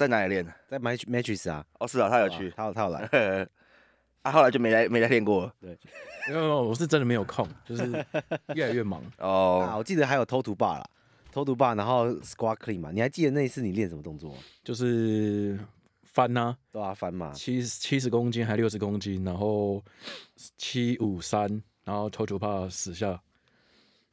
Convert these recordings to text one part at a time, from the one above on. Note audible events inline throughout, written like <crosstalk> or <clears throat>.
在哪里练？在 Match Matches 啊。哦，是啊，他有去，他有他有来。<laughs> 啊，后来就没来没来练过了。对，因为我是真的没有空，就是越来越忙。<laughs> 哦、啊，我记得还有偷图霸啦，偷图霸，然后 Squat Clean 嘛。你还记得那一次你练什么动作？就是翻呐、啊，对啊，翻嘛，七七十公斤还六十公斤，然后七五三，然后偷图霸十下。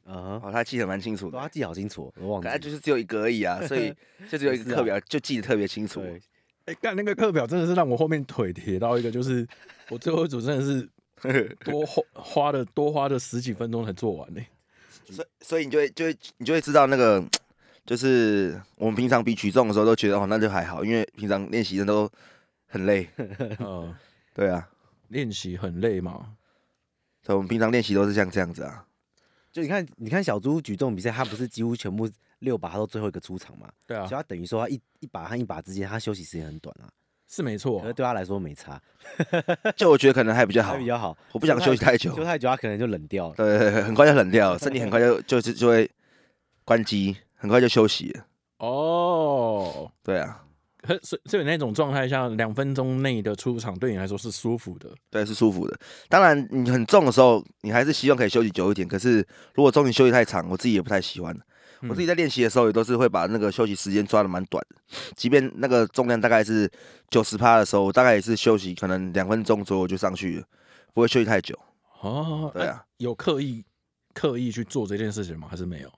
Uh -huh. 哦，他记得蛮清楚的，他记得好清楚，我忘记了。他就是只有一个而已啊，所以 <laughs> 就只有一个课表，就记得特别清楚。哎、欸，干那个课表真的是让我后面腿铁到一个，就是我最后一组真的是 <laughs> 多花花了多花了十几分钟才做完呢。所以所以你就会就会你就会知道那个就是我们平常比举重的时候都觉得哦那就还好，因为平常练习的都很累。<laughs> 嗯，对啊，练习很累嘛。所以我们平常练习都是像这样子啊。就你看你看小猪举重比赛，他不是几乎全部。六把他都最后一个出场嘛，对啊，所以他等于说他一一把和一把之间，他休息时间很短啊，是没错、啊，可是对他来说没差，<laughs> 就我觉得可能还比较好，还比较好，我不想休息太久，休太久他可能就冷掉了，对，对，对，很快就冷掉了，身体很快就就是就会关机，很快就休息了。哦，对啊，可是所以那种状态下，两分钟内的出场对你来说是舒服的，对，是舒服的。当然你很重的时候，你还是希望可以休息久一点，可是如果中间休息太长，我自己也不太喜欢。我自己在练习的时候，也都是会把那个休息时间抓的蛮短的。即便那个重量大概是九十趴的时候，我大概也是休息可能两分钟左右就上去了，不会休息太久。哦，对啊，有刻意刻意去做这件事情吗？还是没有？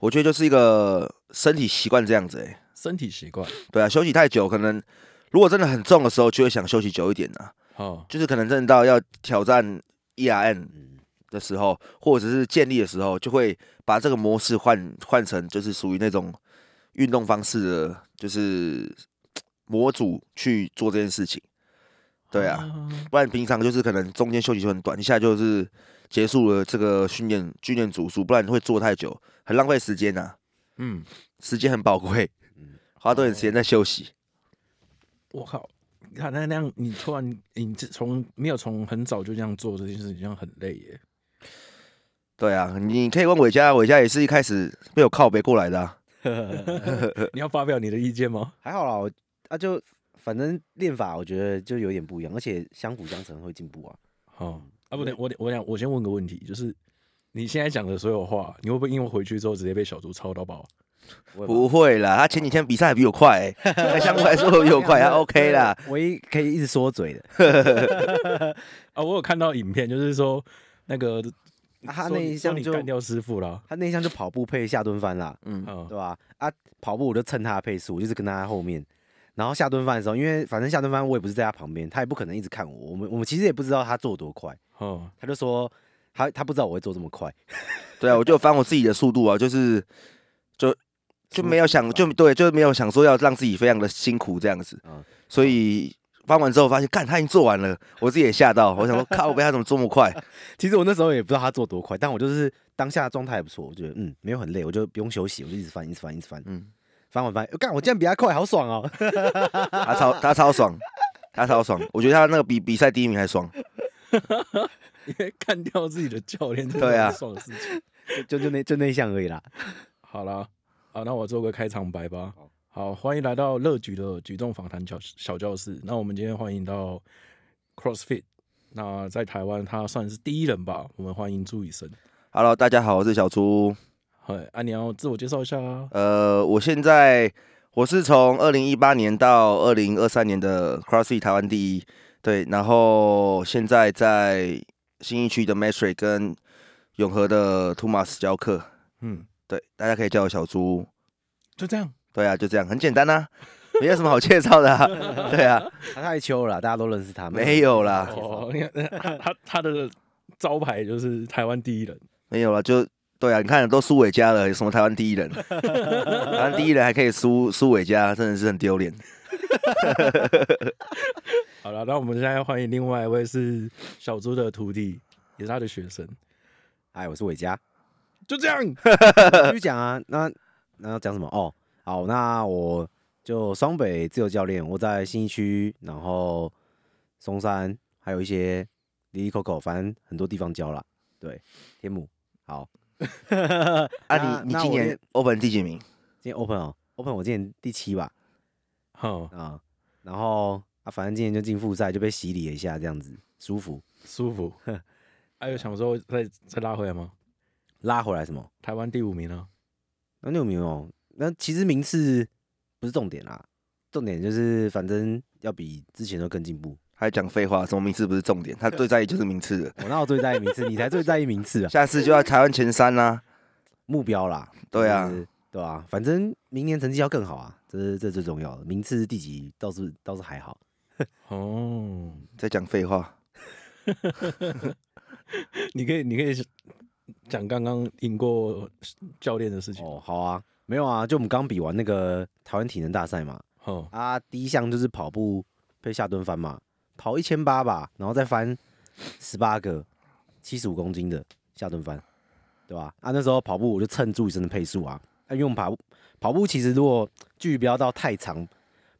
我觉得就是一个身体习惯这样子诶，身体习惯。对啊，休息太久，可能如果真的很重的时候，就会想休息久一点啊。哦，就是可能真的到要挑战 ERM 的时候，或者是建立的时候，就会把这个模式换换成就是属于那种运动方式的，就是模组去做这件事情。对啊，不然平常就是可能中间休息就很短，一下就是结束了这个训练训练组数，不然会做太久，很浪费时间呐。嗯，时间很宝贵，花多点时间在休息。我靠，你看那那样，你突然你从没有从很早就这样做这件事情，这样很累耶。对啊，你可以问伟嘉，伟嘉也是一开始被我靠背过来的啊。<laughs> 你要发表你的意见吗？还好啦，我啊就反正练法我觉得就有点不一样，而且相辅相成会进步啊。好啊，不对，我我想我先问个问题，就是你现在讲的所有话，你会不会因为回去之后直接被小猪操到爆？不会啦，他前几天比赛还比我快，欸，<laughs> 相对来说比我快，他 OK 啦。唯一可以一直说嘴的啊，<laughs> 我有看到影片，就是说那个。啊、他那一项就干掉师傅了，他那一项就跑步配下蹲翻啦，嗯，对吧？啊，跑步我就蹭他的配速，我就是跟他在后面。然后下蹲翻的时候，因为反正下蹲翻我也不是在他旁边，他也不可能一直看我。我们我们其实也不知道他做多快，哦，他就说他他不知道我会做这么快。<laughs> 对啊，我就翻我自己的速度啊，就是就就没有想就对，就没有想说要让自己非常的辛苦这样子，嗯，所以。翻完之后发现，干他已经做完了，我自己也吓到。我想说，靠，我被他怎么这么快？<laughs> 其实我那时候也不知道他做多快，但我就是当下状态还不错，我觉得嗯，没有很累，我就不用休息，我就一直翻，一直翻，一直翻，嗯，翻完翻，干，我竟然比他快，好爽哦！他超他超爽，他超爽，我觉得他那个比比赛第一名还爽，<laughs> 因为干掉自己的教练，对啊，爽的事情，<laughs> 就就那就那一项而已啦。好了，好，那我做个开场白吧。好，欢迎来到乐举的举重访谈小小教室。那我们今天欢迎到 CrossFit，那在台湾他算是第一人吧。我们欢迎朱宇生。Hello，大家好，我是小朱。嗨，啊，你要自我介绍一下啊？呃，我现在我是从二零一八年到二零二三年的 CrossFit 台湾第一，对，然后现在在新一区的 Mastery 跟永和的 Tumas 教课。嗯，对，大家可以叫我小朱。就这样。对啊，就这样，很简单呐、啊，没有什么好介绍的、啊。<laughs> 对啊，他太秋了，大家都认识他。没有啦，哦，你看他他他的招牌就是台湾第一人。没有了，就对啊，你看都苏伟家了，有什么台湾第一人？<laughs> 台湾第一人还可以输苏伟家，真的是很丢脸。<laughs> 好了，那我们现在欢迎另外一位是小猪的徒弟，也是他的学生。哎，我是伟嘉。就这样，<laughs> 继续讲啊。那那要讲什么？哦。好，那我就双北自由教练，我在信义区，然后松山，还有一些里里口口，反正很多地方教了。对，天母。好，<laughs> 啊你，你你今年 Open 第几名？今年 Open 哦，Open 我今年第七吧。好啊，然后啊，反正今年就进复赛，就被洗礼了一下，这样子舒服舒服。还 <laughs> 有想说再再拉回来吗？拉回来什么？台湾第五名啊？那第五名哦，那其实名次不是重点啦，重点就是反正要比之前都更进步。还讲废话，什么名次不是重点？他最在意就是名次的。我那我最在意名次？你才最在意名次啊！<laughs> 下次就要台湾前三啦，目标啦。对啊，对啊，反正明年成绩要更好啊，这是这最重要的。名次第几倒是倒是还好。<laughs> 哦，在讲废话。<laughs> 你可以你可以讲刚刚赢过教练的事情哦。好啊，没有啊，就我们刚比完那个台湾体能大赛嘛。哦啊，第一项就是跑步配下蹲翻嘛。跑一千八吧，然后再翻十八个七十五公斤的下蹲翻，对吧？啊，那时候跑步我就蹭朱雨生的配速啊，啊，因为我们跑步跑步其实如果距离不要到太长，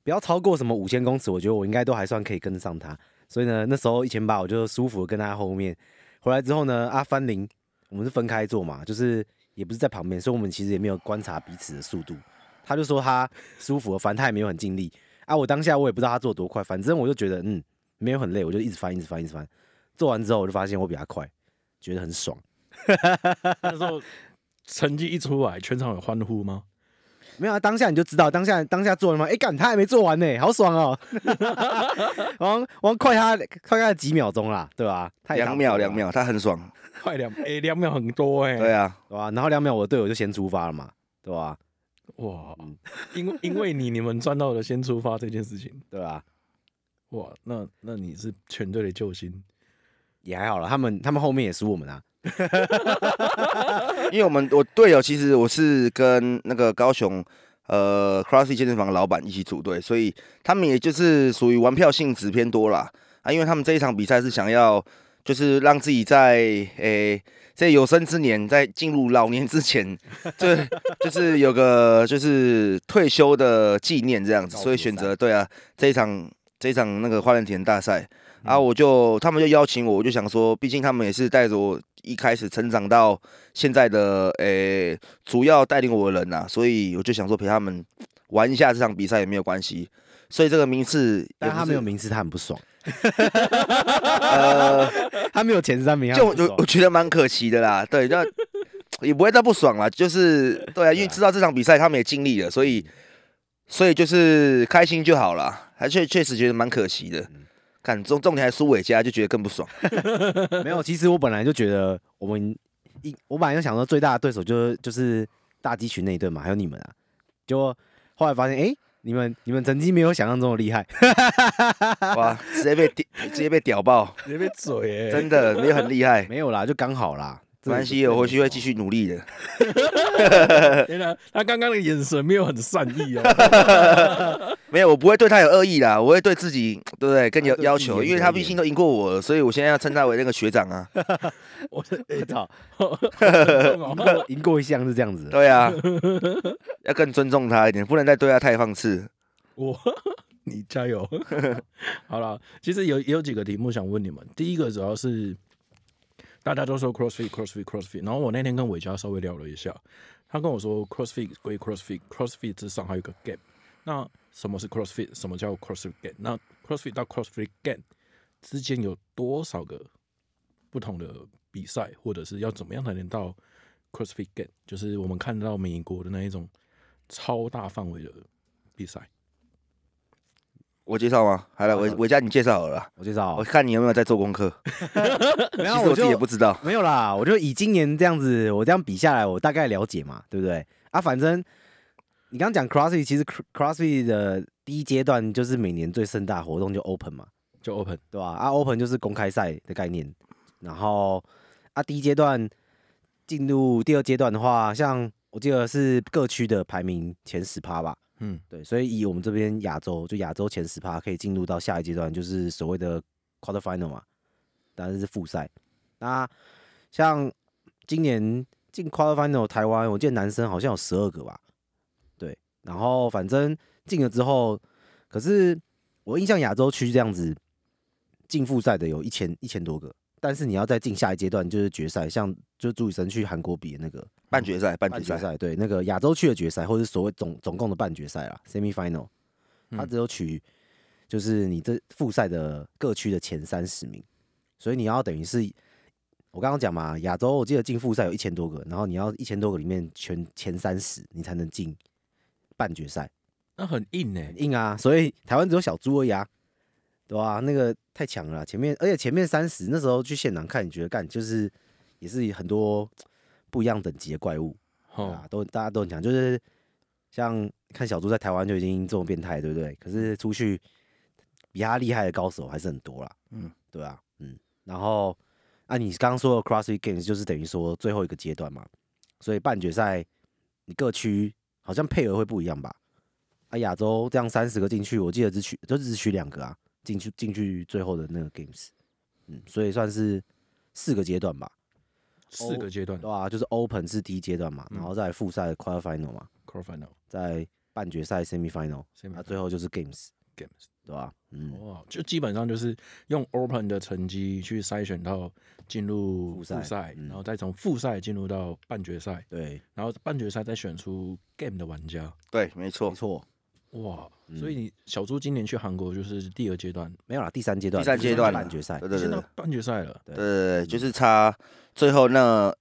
不要超过什么五千公尺，我觉得我应该都还算可以跟得上他。所以呢，那时候一千八我就舒服的跟他后面。回来之后呢，啊，翻零我们是分开做嘛，就是也不是在旁边，所以我们其实也没有观察彼此的速度。他就说他舒服了，反正他也没有很尽力啊。我当下我也不知道他做多快，反正我就觉得嗯。没有很累，我就一直翻，一直翻，一直翻。做完之后，我就发现我比他快，觉得很爽。<laughs> 那时候 <laughs> 成绩一出来，全场有欢呼吗？没有啊，当下你就知道，当下当下做了吗？哎，干，他还没做完呢，好爽哦！<laughs> 我我快他快他几秒钟啦，对吧？两秒两秒，他很爽，快两哎两秒很多哎，对啊，对吧？然后两秒我的队友就先出发了嘛，对吧？哇，因为因为你你们赚到了先出发这件事情，对吧？哇，那那你是全队的救星，也还好了。他们他们后面也输我们啊，<laughs> 因为我们我队友其实我是跟那个高雄呃 CrossFit 健身房的老板一起组队，所以他们也就是属于玩票性质偏多啦啊。因为他们这一场比赛是想要就是让自己在诶、欸、在有生之年，在进入老年之前，<laughs> 就就是有个就是退休的纪念这样子，所以选择对啊这一场。这一场那个花莲田大赛，然后我就他们就邀请我，我就想说，毕竟他们也是带着我一开始成长到现在的，诶，主要带领我的人呐，所以我就想说陪他们玩一下这场比赛也没有关系。所以这个名次，但他没有名次，他很不爽。<laughs> 呃，他没有前三名，就我我觉得蛮可惜的啦。对，那也不会再不爽啦，就是对啊，因为知道这场比赛他们也尽力了，所以所以就是开心就好了。还确确实觉得蛮可惜的，看重重点还输伟嘉，就觉得更不爽。<laughs> 没有，其实我本来就觉得我们一，我本来就想说最大的对手就是就是大鸡群那一队嘛，还有你们啊。结果后来发现，哎、欸，你们你们成绩没有想象中的厉害。<laughs> 哇，直接被直接被屌爆，直接被嘴，真的没有很厉害。没有啦，就刚好啦。没关系，我回去会继续努力的。<laughs> 天哪，他刚刚的眼神没有很善意哦。<laughs> 没有，我不会对他有恶意啦，我会对自己，对不对？更有要求，因为他毕竟都赢过我了，所以我现在要称他为那个学长啊。<laughs> 我操，赢过一项是这样子。对啊，要更尊重他一点，不能再对他太放肆。我，你加油。好了，其实有也有几个题目想问你们。第一个主要是。大家都说 CrossFit CrossFit CrossFit，然后我那天跟伟嘉稍微聊了一下，他跟我说 CrossFit 归 CrossFit，CrossFit 之上还有个 Gap。那什么是 CrossFit？什么叫 CrossFit Game？那 CrossFit 到 CrossFit Game 之间有多少个不同的比赛，或者是要怎么样才能到 CrossFit Game？就是我们看到美国的那一种超大范围的比赛。我介绍吗？好了，我我叫，你介绍好了。我介绍，我看你有没有在做功课。<laughs> 没有，我自己也不知道。没有啦，我就以今年这样子，我这样比下来，我大概了解嘛，对不对？啊，反正你刚刚讲 CrossFit，其实 CrossFit 的第一阶段就是每年最盛大活动就 Open 嘛，就 Open，对吧？啊，Open 就是公开赛的概念。然后啊，第一阶段进入第二阶段的话，像我记得是各区的排名前十趴吧。嗯，对，所以以我们这边亚洲，就亚洲前十趴可以进入到下一阶段，就是所谓的 quarter final 嘛，当然是复赛。那像今年进 quarter final 台湾，我记得男生好像有十二个吧，对。然后反正进了之后，可是我印象亚洲区这样子进复赛的有一千一千多个。但是你要再进下一阶段，就是决赛，像就朱雨辰去韩国比的那个半决赛，半决赛，对，那个亚洲区的决赛，或者是所谓总总共的半决赛啦，semi final，他只有取就是你这复赛的各区的前三十名，所以你要等于是我刚刚讲嘛，亚洲我记得进复赛有一千多个，然后你要一千多个里面全前三十，你才能进半决赛。那很硬呢、欸，硬啊！所以台湾只有小猪而已啊，对吧、啊？那个太强了，前面而且前面三十那时候去现场看，你觉得干就是也是很多不一样等级的怪物，啊，都大家都很强，就是像看小猪在台湾就已经这么变态，对不对？可是出去比他厉害的高手还是很多啦，嗯，对啊，嗯，然后啊，你刚刚说的 CrossFit Games 就是等于说最后一个阶段嘛，所以半决赛你各区好像配额会不一样吧？啊，亚洲这样三十个进去，我记得只取就只取两个啊，进去进去最后的那个 games，嗯，所以算是四个阶段吧，四个阶段。对啊，就是 open 是第一阶段嘛，嗯、然后再复赛 quarter final 嘛，quarter final，在半决赛 semi final，那、啊、最后就是 games games 对吧、啊？嗯，哇，就基本上就是用 open 的成绩去筛选到进入复赛，然后再从复赛进入到半决赛，对，然后半决赛再选出 game 的玩家，对，没错，没错。哇，所以你小猪今年去韩国就是第二阶段，没有啦，第三阶段，第三阶段半决赛，对对对，半决赛了，对对对，就是差最后那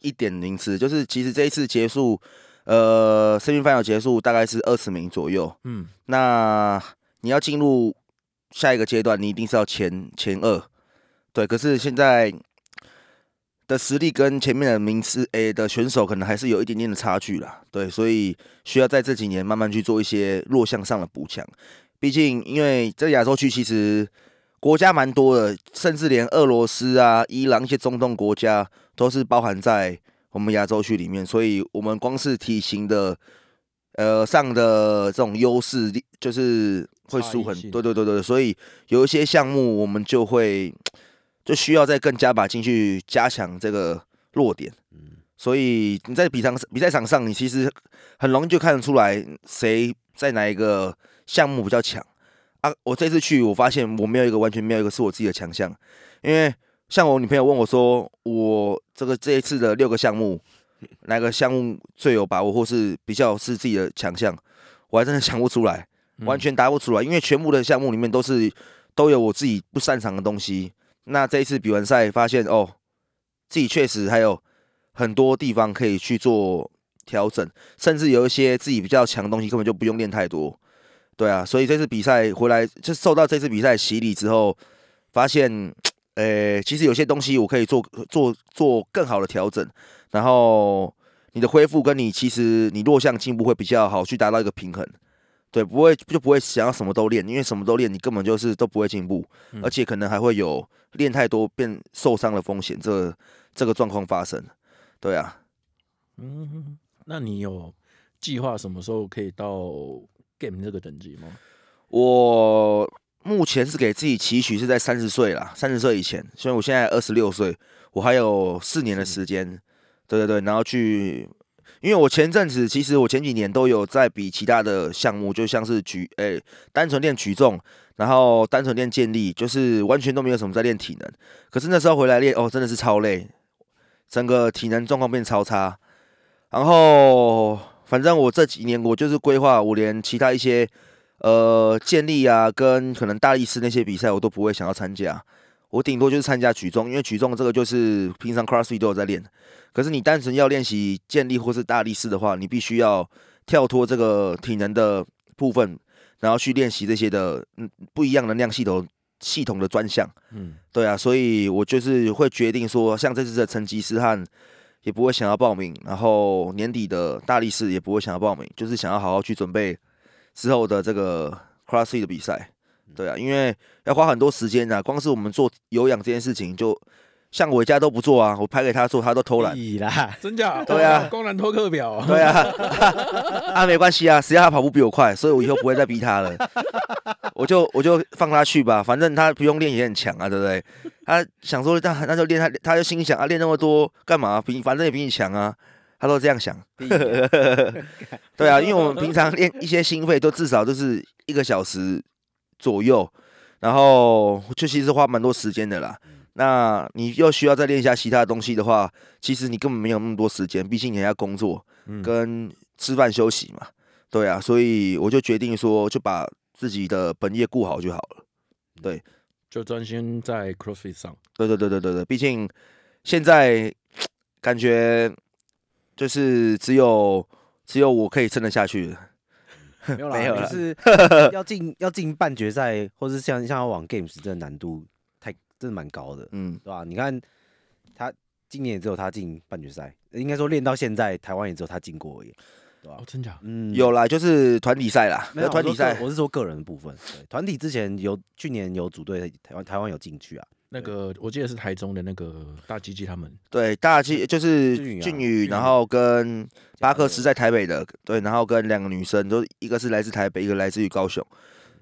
一点名次，就是其实这一次结束，呃，semi final 结束大概是二十名左右，嗯，那你要进入下一个阶段，你一定是要前前二，对，可是现在。的实力跟前面的名次诶的选手可能还是有一点点的差距啦，对，所以需要在这几年慢慢去做一些弱项上的补强。毕竟，因为这亚洲区其实国家蛮多的，甚至连俄罗斯啊、伊朗一些中东国家都是包含在我们亚洲区里面，所以我们光是体型的呃上的这种优势，就是会输很多，对对对对，所以有一些项目我们就会。就需要再更加把劲去加强这个弱点，嗯，所以你在比场比赛场上，你其实很容易就看得出来谁在哪一个项目比较强啊。我这次去，我发现我没有一个完全没有一个是我自己的强项，因为像我女朋友问我说，我这个这一次的六个项目，<laughs> 哪个项目最有把握，或是比较是自己的强项，我还真的想不出来，完全答不出来，因为全部的项目里面都是都有我自己不擅长的东西。那这一次比完赛，发现哦，自己确实还有很多地方可以去做调整，甚至有一些自己比较强的东西，根本就不用练太多。对啊，所以这次比赛回来，就受到这次比赛洗礼之后，发现，诶，其实有些东西我可以做做做更好的调整，然后你的恢复跟你其实你弱项进步会比较好，去达到一个平衡。对，不会就不会想要什么都练，因为什么都练，你根本就是都不会进步，嗯、而且可能还会有练太多变受伤的风险，这个、这个状况发生。对啊，嗯，那你有计划什么时候可以到 game 这个等级吗？我目前是给自己期许是在三十岁啦，三十岁以前，所以我现在二十六岁，我还有四年的时间。嗯、对对对，然后去。因为我前阵子其实我前几年都有在比其他的项目，就像是举诶、单纯练举重，然后单纯练健力，就是完全都没有什么在练体能。可是那时候回来练哦，真的是超累，整个体能状况变超差。然后反正我这几年我就是规划，我连其他一些呃健力啊跟可能大力士那些比赛我都不会想要参加。我顶多就是参加举重，因为举重这个就是平常 CrossFit 都有在练。可是你单纯要练习健力或是大力士的话，你必须要跳脱这个体能的部分，然后去练习这些的嗯不一样能量系统系统的专项。嗯，对啊，所以我就是会决定说，像这次的成吉思汗也不会想要报名，然后年底的大力士也不会想要报名，就是想要好好去准备之后的这个 CrossFit 的比赛。对啊，因为要花很多时间啊，光是我们做有氧这件事情，就像我家都不做啊，我拍给他做，他都偷懒。啦，真假？对啊，公然偷课表。对啊，<laughs> 啊，没关系啊，谁让他跑步比我快，所以我以后不会再逼他了。我就我就放他去吧，反正他不用练也很强啊，对不对？他想说那那就练他，他就心想啊，练那么多干嘛？比反正也比你强啊，他都这样想。<laughs> 对啊，<laughs> 因为我们平常练一些心肺都至少都是一个小时。左右，然后就其实花蛮多时间的啦。那你又需要再练一下其他东西的话，其实你根本没有那么多时间，毕竟你还要工作跟吃饭休息嘛。对啊，所以我就决定说，就把自己的本业顾好就好了。对，就专心在 CrossFit 上。对对对对对对，毕竟现在感觉就是只有只有我可以撑得下去。没有啦，没有啦就是要进要进半决赛，或是像像要往 Games，这难度太真的蛮高的，嗯，对吧？你看他今年也只有他进半决赛，应该说练到现在，台湾也只有他进过而已，对吧哦，？真假？嗯，有啦，就是团体赛啦，没有团体赛我是说个人的部分，对，团体之前有去年有组队台湾台湾有进去啊，那个我记得是台中的那个大鸡鸡他们，对大鸡就是俊宇啊俊宇，俊宇然后跟巴克斯在台北的，对，然后跟两个女生，都一个是来自台北，一个来自于高雄，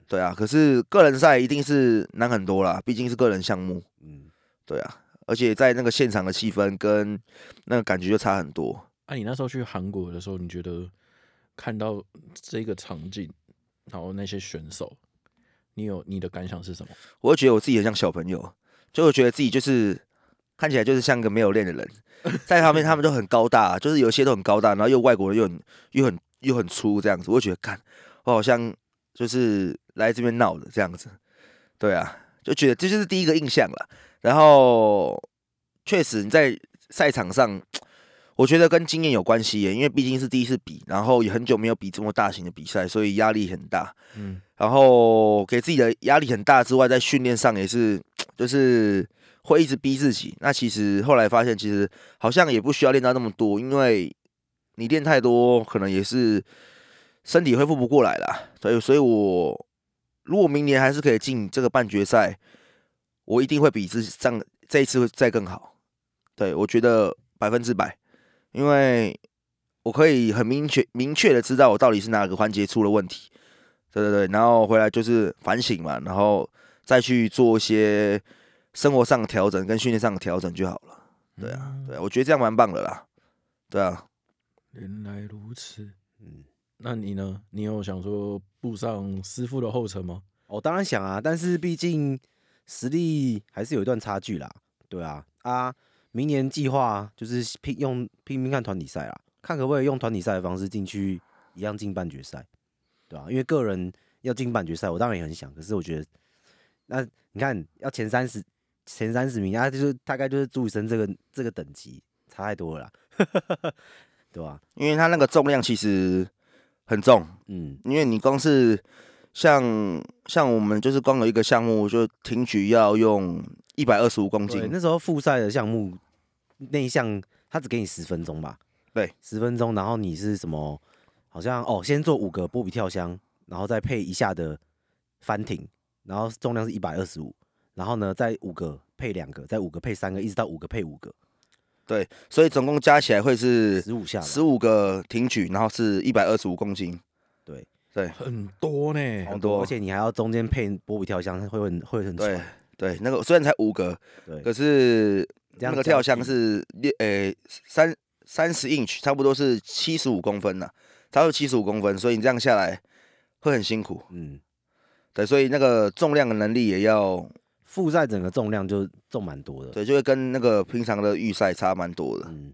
对啊。可是个人赛一定是难很多啦，毕竟是个人项目，嗯，对啊。而且在那个现场的气氛跟那个感觉就差很多。啊，你那时候去韩国的时候，你觉得看到这个场景，然后那些选手，你有你的感想是什么？我会觉得我自己很像小朋友，就会觉得自己就是看起来就是像个没有练的人，<laughs> 在他们他们都很高大，就是有些都很高大，然后又外国人又很又很又很粗这样子，我会觉得看我好像就是来这边闹的这样子，对啊，就觉得这就是第一个印象了。然后确实你在赛场上，我觉得跟经验有关系耶，因为毕竟是第一次比，然后也很久没有比这么大型的比赛，所以压力很大。嗯，然后给自己的压力很大之外，在训练上也是，<tsk> 就是会一直逼自己。那其实后来发现，其实好像也不需要练到那么多，因为你练太多，可能也是身体恢复不过来啦。所以，所以我如果明年还是可以进这个半决赛，我一定会比这上这一次会再更好。对，我觉得百分之百，因为我可以很明确明确的知道我到底是哪个环节出了问题。对对对，然后回来就是反省嘛，然后再去做一些生活上的调整跟训练上的调整就好了。对啊，对啊，我觉得这样蛮棒的啦。对啊，原来如此。嗯，那你呢？你有想说步上师傅的后尘吗？我、哦、当然想啊，但是毕竟实力还是有一段差距啦。对啊，啊，明年计划就是拼用拼命看团体赛啦，看可不可以用团体赛的方式进去，一样进半决赛。对啊，因为个人要进半决赛，我当然也很想。可是我觉得，那你看要前三十前三十名啊，就是大概就是朱雨生这个这个等级差太多了啦，<laughs> 对吧、啊？因为他那个重量其实很重，嗯，因为你光是像像我们就是光有一个项目就挺举要用一百二十五公对，斤，那时候复赛的项目那一项他只给你十分钟吧？对，十分钟，然后你是什么？好像哦，先做五个波比跳箱，然后再配一下的翻挺，然后重量是一百二十五，然后呢再五个配两个，再五个配三个，一直到五个配五个，对，所以总共加起来会是十五下，十五个挺举，然后是一百二十五公斤，对对。很多呢，很多。而且你还要中间配波比跳箱，会很会很对喘，对，那个虽然才五个，对，可是那个跳箱是六诶三三十 inch，差不多是七十五公分呐、差不多七十五公分，所以你这样下来会很辛苦。嗯，对，所以那个重量的能力也要复赛整个重量就重蛮多的，对，就会跟那个平常的预赛差蛮多的，嗯，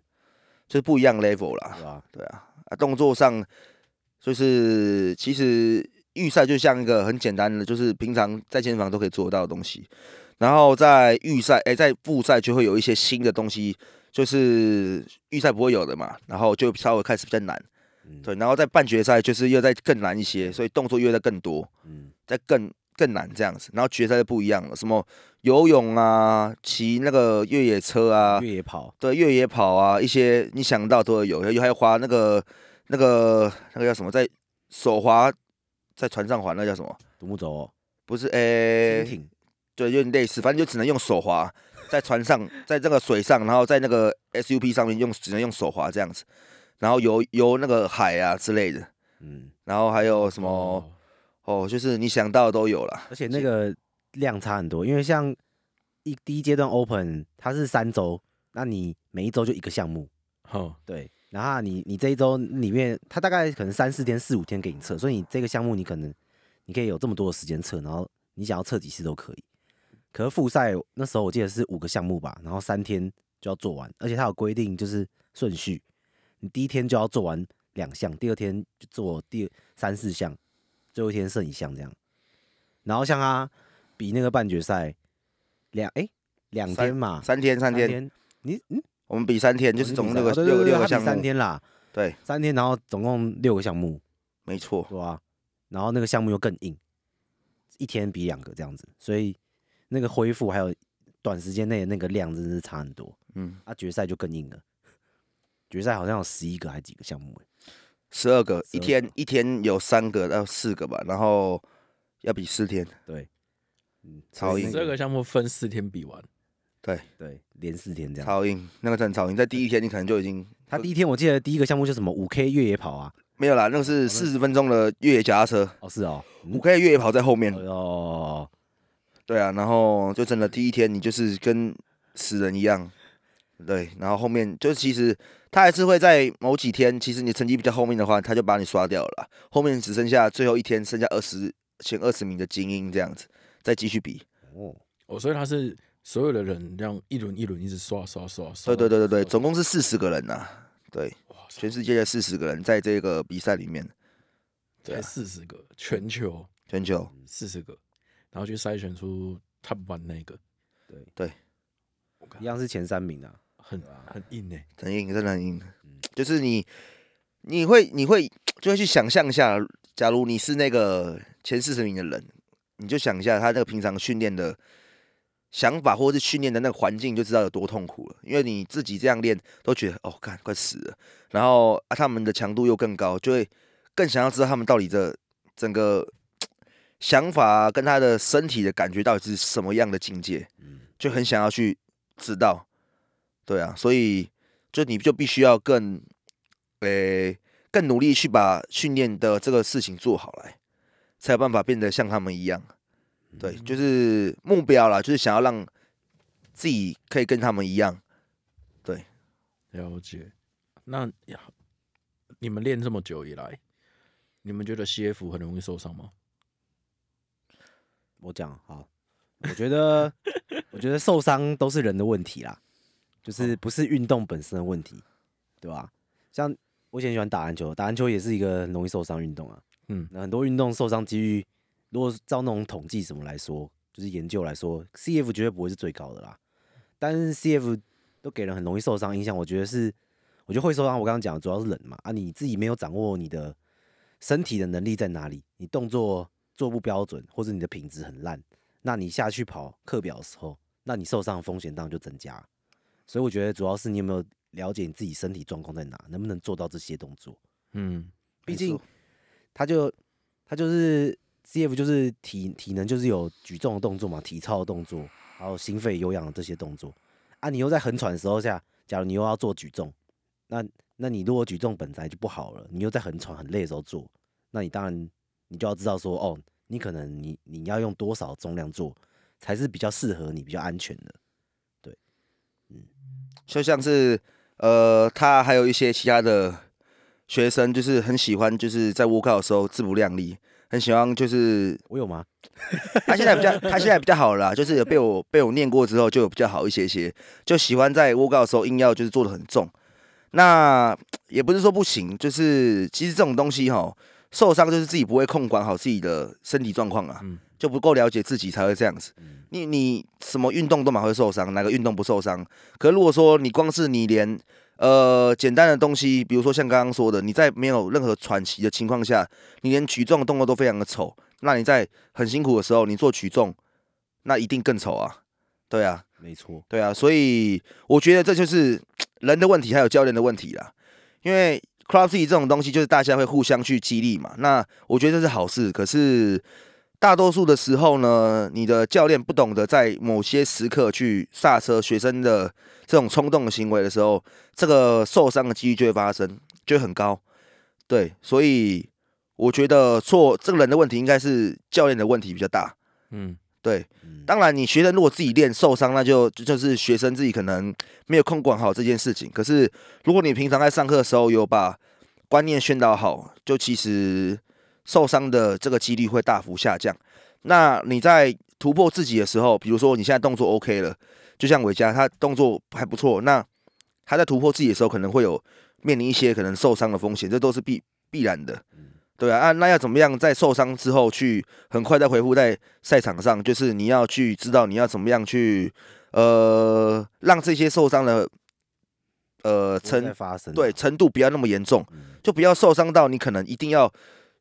就是不一样 level 啦。对吧？对啊，啊，动作上就是其实预赛就像一个很简单的，就是平常在健身房都可以做得到的东西。然后在预赛，哎，在复赛就会有一些新的东西，就是预赛不会有的嘛，然后就稍微开始比较难。嗯，对，然后在半决赛就是又再更难一些，所以动作又在更多，嗯，再更更难这样子。然后决赛就不一样了，什么游泳啊，骑那个越野车啊，越野跑，对，越野跑啊，一些你想到都会有，有还有滑那个那个那个叫什么，在手滑在船上滑，那叫什么？独木舟、哦，不是，诶、轻艇，对，有点类似，反正就只能用手滑，在船上，<laughs> 在这个水上，然后在那个 SUP 上面用，只能用手滑这样子。然后游游那个海啊之类的，嗯，然后还有什么哦哦，就是你想到的都有了。而且那个量差很多，因为像一第一阶段 Open 它是三周，那你每一周就一个项目，<laughs> 哦，对，然后你你这一周里面，它大概可能三四天、四五天给你测，所以你这个项目你可能你可以有这么多的时间测，然后你想要测几次都可以。可是复赛那时候我记得是五个项目吧，然后三天就要做完，而且它有规定就是顺序。你第一天就要做完两项，第二天就做第三四项，最后一天剩一项这样。然后像他比那个半决赛两哎两天嘛，三天三天，你嗯，我们比三天，就是总共六个六个六个项目，三天啦，对，三天，然后总共六个项目，没错，对吧？然后那个项目又更硬，一天比两个这样子，所以那个恢复还有短时间内的那个量真的是差很多。嗯，啊，决赛就更硬了，决赛好像有十一个还几个项目，十二个，一天一天有三个到四个吧，然后要比四天，对，嗯，超硬，十二个项目分四天比完，对。对，连四天这样，超硬，那个真的超硬，在第一天你可能就已经，他第一天我记得第一个项目就什么五 K 越野跑啊。没有啦，那个是四十分钟的越野脚踏车。哦，是哦，五 K 越野跑在后面。哦，对啊，然后就真的第一天你就是跟死人一样，对，然后后面就其实他还是会在某几天，其实你成绩比较后面的话，他就把你刷掉了，后面只剩下最后一天剩下二十前二十名的精英这样子，再继续比。哦，哦，所以他是所有的人这样一轮一轮一直刷刷刷刷。对对对对对，总共是四十个人呐、啊，对。全世界的四十个人在这个比赛里面，才，四十个，全球。全球。四十个，然后去筛选出 top one 那个，对。对，一样是前三名啊，很很硬诶，很硬，真的很硬。就是你你会你会就会去想象一下，假如你是那个前四十名的人，你就想一下他那个平常训练的。想法或者是训练的那个环境，就知道有多痛苦了。因为你自己这样练，都觉得哦，干快死了。然后啊，他们的强度又更高，就会更想要知道他们到底这整个想法跟他的身体的感觉到底是什么样的境界，就很想要去知道。对啊，所以就你就必须要更，诶、欸，更努力去把训练的这个事情做好来，才有办法变得像他们一样。对，就是目标啦，就是想要让自己可以跟他们一样。对，了解。那你们练这么久以来，你们觉得 CF 很容易受伤吗？我讲好，我觉得，<laughs> 我觉得受伤都是人的问题啦，就是不是运动本身的问题，对吧？像我以前喜欢打篮球，打篮球也是一个很容易受伤运动啊。嗯，那很多运动受伤几率。如果照那种统计什么来说，就是研究来说，CF 绝对不会是最高的啦。但是 CF 都给人很容易受伤印象，我觉得是，我觉得会受伤。我刚刚讲的主要是冷嘛，啊，你自己没有掌握你的身体的能力在哪里，你动作做不标准，或者你的品质很烂，那你下去跑课表的时候，那你受伤的风险当然就增加。所以我觉得主要是你有没有了解你自己身体状况在哪，能不能做到这些动作。嗯，毕竟他就他就是。CF 就是体体能，就是有举重的动作嘛，体操的动作，还有心肺有氧的这些动作啊。你又在很喘的时候下，假如你又要做举重，那那你如果举重本来就不好了，你又在很喘很累的时候做，那你当然你就要知道说，哦，你可能你你要用多少重量做才是比较适合你、比较安全的。就像是呃，他还有一些其他的学生，就是很喜欢就是在 workout 的时候自不量力。很喜欢，就是我有吗？<laughs> 他现在比较，他现在比较好了啦，就是有被我被我念过之后，就有比较好一些些。就喜欢在 workout 的时候硬要就是做的很重，那也不是说不行，就是其实这种东西哈，受伤就是自己不会控管好自己的身体状况啊，就不够了解自己才会这样子。你你什么运动都蛮会受伤，哪个运动不受伤？可如果说你光是你连呃，简单的东西，比如说像刚刚说的，你在没有任何喘息的情况下，你连举重的动作都非常的丑，那你在很辛苦的时候，你做举重，那一定更丑啊！对啊，没错，对啊，所以我觉得这就是 <tsk> 人的问题，还有教练的问题啦。因为 CrossFit 这种东西，就是大家会互相去激励嘛。那我觉得这是好事，可是。大多数的时候呢，你的教练不懂得在某些时刻去刹车学生的这种冲动的行为的时候，这个受伤的几率就会发生，就会很高。对，所以我觉得错这个人的问题应该是教练的问题比较大。嗯，对。当然，你学生如果自己练受伤，那就就是学生自己可能没有控管好这件事情。可是，如果你平常在上课的时候有把观念宣导好，就其实。受伤的这个几率会大幅下降。那你在突破自己的时候，比如说你现在动作 OK 了，就像伟嘉他动作还不错，那他在突破自己的时候，可能会有面临一些可能受伤的风险，这都是必必然的。对啊，啊，那要怎么样在受伤之后去很快再恢复在赛场上？就是你要去知道你要怎么样去呃让这些受伤的呃程对程度不要那么严重，就不要受伤到你可能一定要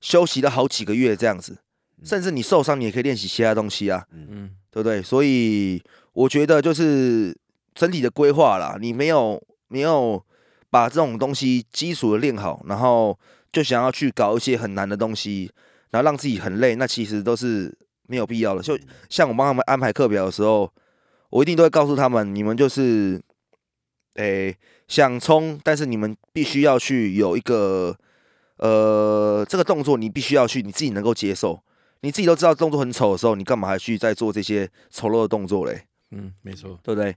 休息了好几个月这样子，甚至你受伤你也可以练习其他东西啊，嗯，对不对？所以我觉得就是整体的规划啦，你没有没有把这种东西基础的练好，然后。就想要去搞一些很难的东西，然后让自己很累，那其实都是没有必要的。就像我帮他们安排课表的时候，我一定都会告诉他们：你们就是，诶、欸，想冲，但是你们必须要去有一个，呃，这个动作你必须要去你自己能够接受。你自己都知道动作很丑的时候，你干嘛还去再做这些丑陋的动作嘞？嗯，没错，对不对？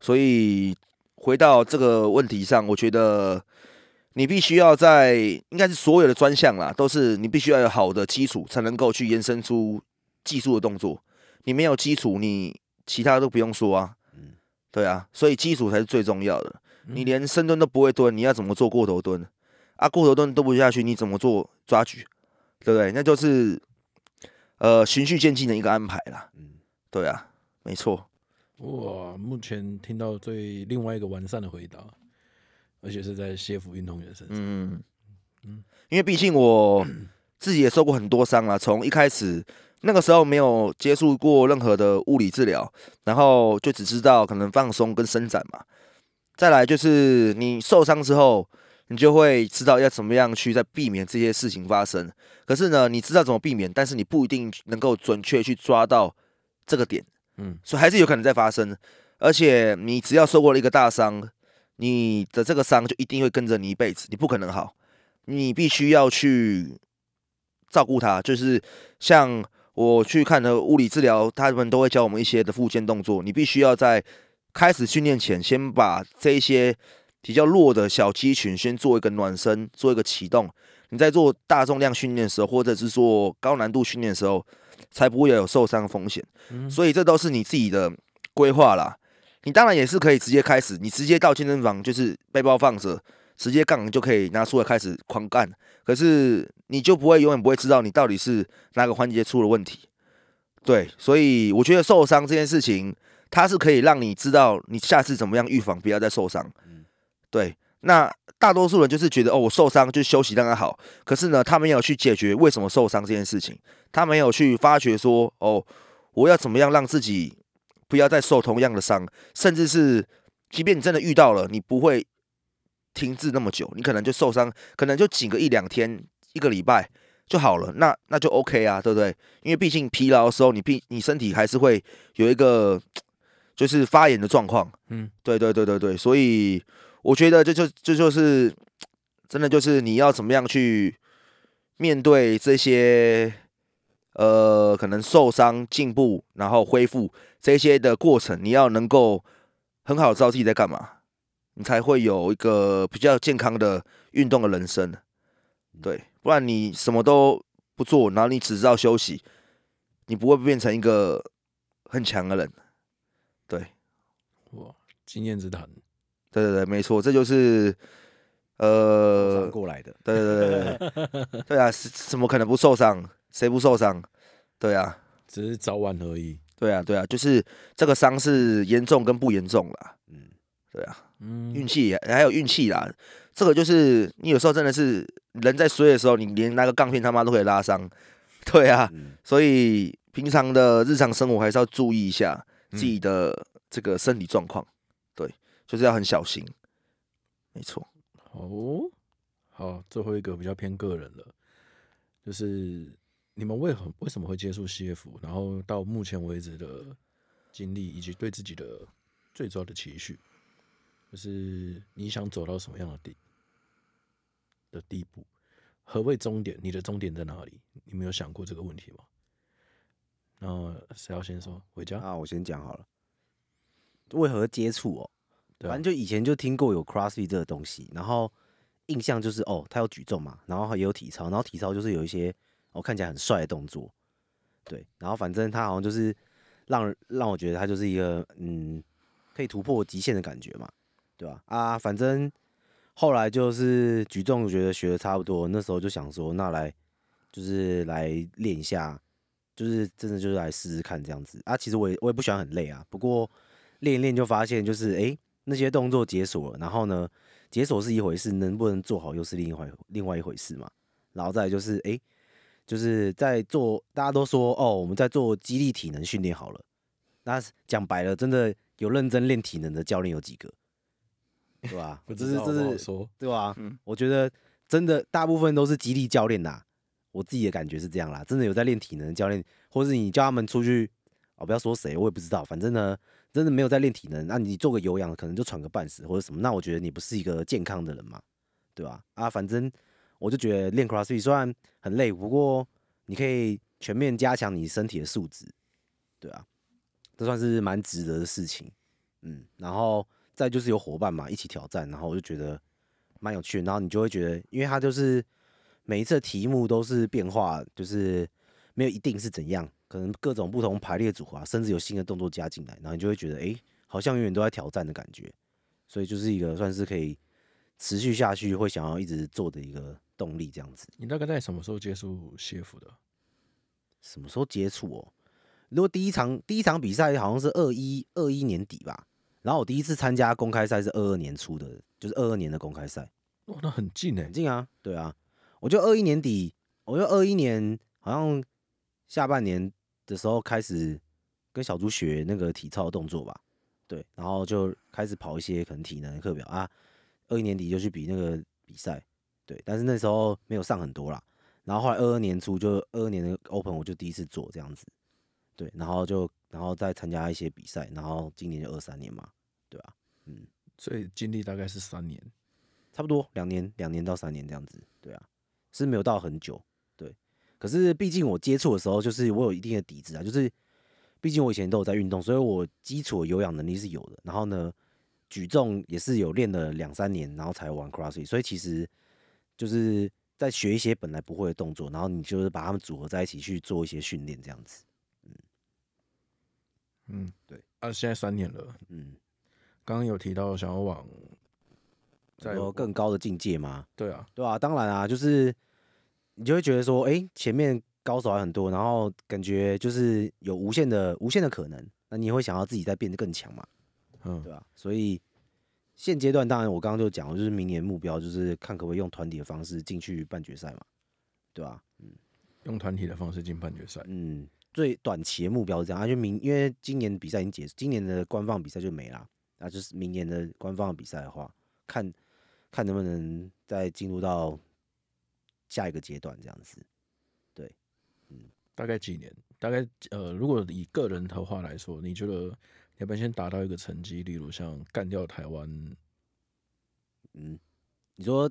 所以回到这个问题上，我觉得。你必须要在，应该是所有的专项啦，都是你必须要有好的基础，才能够去延伸出技术的动作。你没有基础，你其他都不用说啊。嗯，对啊，所以基础才是最重要的。你连深蹲都不会蹲，你要怎么做过头蹲？啊，过头蹲都不下去，你怎么做抓举？对不对？那就是呃循序渐进的一个安排啦。嗯，对啊，没错。哇，目前听到最另外一个完善的回答。而且是在谢服运动员身上。嗯嗯，因为毕竟我 <clears throat> 自己也受过很多伤啊。从一开始那个时候没有接触过任何的物理治疗，然后就只知道可能放松跟伸展嘛。再来就是你受伤之后，你就会知道要怎么样去在避免这些事情发生。可是呢，你知道怎么避免，但是你不一定能够准确去抓到这个点。嗯，所以还是有可能在发生。而且你只要受过了一个大伤。你的这个伤就一定会跟着你一辈子，你不可能好，你必须要去照顾它。就是像我去看的物理治疗，他们都会教我们一些的复健动作。你必须要在开始训练前，先把这一些比较弱的小肌群先做一个暖身，做一个启动。你在做大重量训练的时候，或者是做高难度训练的时候，才不会有受伤风险。所以这都是你自己的规划啦。你当然也是可以直接开始，你直接到健身房就是背包放着，直接杠就可以拿出来开始狂干。可是你就不会永远不会知道你到底是哪个环节出了问题。对，所以我觉得受伤这件事情，它是可以让你知道你下次怎么样预防，不要再受伤。对，那大多数人就是觉得哦，我受伤就休息让它好。可是呢，他没有去解决为什么受伤这件事情，他没有去发觉说哦，我要怎么样让自己。不要再受同样的伤，甚至是，即便你真的遇到了，你不会停滞那么久，你可能就受伤，可能就紧个一两天、一个礼拜就好了，那那就 OK 啊，对不对？因为毕竟疲劳的时候，你必你身体还是会有一个 <tsk> 就是发炎的状况，嗯，对对对对对，所以我觉得这就这就是真的就是你要怎么样去面对这些。呃，可能受伤、进步，然后恢复这些的过程，你要能够很好知道自己在干嘛，你才会有一个比较健康的运动的人生。对，不然你什么都不做，然后你只知道休息，你不会变成一个很强的人。对，哇，经验之谈。对对对，没错，这就是呃过来的。对对对对对，对啊，怎么可能不受伤？谁不受伤？对啊，只是早晚而已。对啊，对啊，就是这个伤是严重跟不严重啦。嗯，对啊，嗯，运气还有运气啦。这个就是你有时候真的是人在衰的时候，你连那个杠片他妈都可以拉伤。对啊，嗯，所以平常的日常生活还是要注意一下自己的这个身体状况。对，就是要很小心。没错。哦，好，最后一个比较偏个人了，就是。你们为何为什么会接触 CF？然后到目前为止的经历，以及对自己的最主要的期许，就是你想走到什么样的地的地步？何谓终点？你的终点在哪里？你没有想过这个问题吗？那谁要先说？回家啊，我先讲好了。为何接触哦？反正就以前就听过有 CrossFit 这个东西，然后印象就是哦，他有举重嘛，然后也有体操，然后体操就是有一些。哦看起来很帅的动作，对，然后反正他好像就是让让我觉得他就是一个嗯，可以突破极限的感觉嘛，对吧？啊，反正后来就是举重，我觉得学的差不多，那时候就想说，那来就是来练一下，就是真的就是来试试看这样子啊。其实我也我也不喜欢很累啊，不过练一练就发现就是哎、欸、那些动作解锁了，然后呢解锁是一回事，能不能做好又是另外另外一回事嘛。然后再来就是哎、欸、就是在做，大家都说哦我们在做激励体能训练好了，那讲白了，真的有认真练体能的教练有几个？对吧？<laughs> 这是这是说对吧？嗯，我觉得真的大部分都是激励教练呐，我自己的感觉是这样啦。真的有在练体能的教练，或是你叫他们出去哦，不要说谁，我也不知道。反正呢，真的没有在练体能，那你做个有氧可能就喘个半死或者什么，那我觉得你不是一个健康的人嘛，对吧？啊，反正我就觉得练 CrossFit 虽然很累，不过你可以全面加强你身体的素质，对啊，这算是蛮值得的事情。嗯，然后。再就是有伙伴嘛，一起挑战，然后我就觉得蛮有趣。然后你就会觉得，因为它就是每一次题目都是变化，就是没有一定是怎样，可能各种不同排列组合，甚至有新的动作加进来，然后你就会觉得，哎，好像永远都在挑战的感觉。所以就是一个算是可以持续下去，会想要一直做的一个动力，这样子。你大概在什么时候接触谢服的？什么时候接触哦？如果第一场第一场比赛好像是二一二一年底吧。然后我第一次参加公开赛是二二年初的，就是二二年的公开赛。哇，那很近哎，很近啊，对啊。我就二一年底，我就二一年好像下半年的时候开始跟小猪学那个体操的动作吧，对，然后就开始跑一些可能体能的课表啊。二一年底就去比那个比赛，对，但是那时候没有上很多啦。然后后来二二年初就二二年的 Open 我就第一次做这样子，对，然后就然后再参加一些比赛，然后今年就二三年嘛。对啊，嗯，所以经历大概是三年，差不多两年，两年到三年这样子。对啊，是没有到很久。对，可是毕竟我接触的时候，就是我有一定的底子啊，就是毕竟我以前都有在运动，所以我基础的有氧能力是有的。然后呢，举重也是有练了两三年，然后才玩 CrossFit。所以其实就是在学一些本来不会的动作，然后你就是把它们组合在一起去做一些训练，这样子。嗯，嗯，对啊，现在三年了，嗯。刚刚有提到想要往再有更高的境界吗？对啊，对啊，当然啊，就是你就会觉得说，哎、欸，前面高手还很多，然后感觉就是有无限的无限的可能，那你也会想要自己再变得更强嘛，嗯，对吧、啊？所以现阶段，当然我刚刚就讲，就是明年目标就是看可不可以用团体的方式进去半决赛嘛，对吧、啊？嗯，用团体的方式进半决赛，嗯，最短期的目标是这样，啊，就明因为今年比赛已经结束，今年的官方比赛就没了。那就是明年的官方的比赛的话，看看能不能再进入到下一个阶段这样子。对，嗯，大概几年？大概呃，如果以个人的话来说，你觉得要不要先达到一个成绩？例如像干掉台湾，嗯，你说。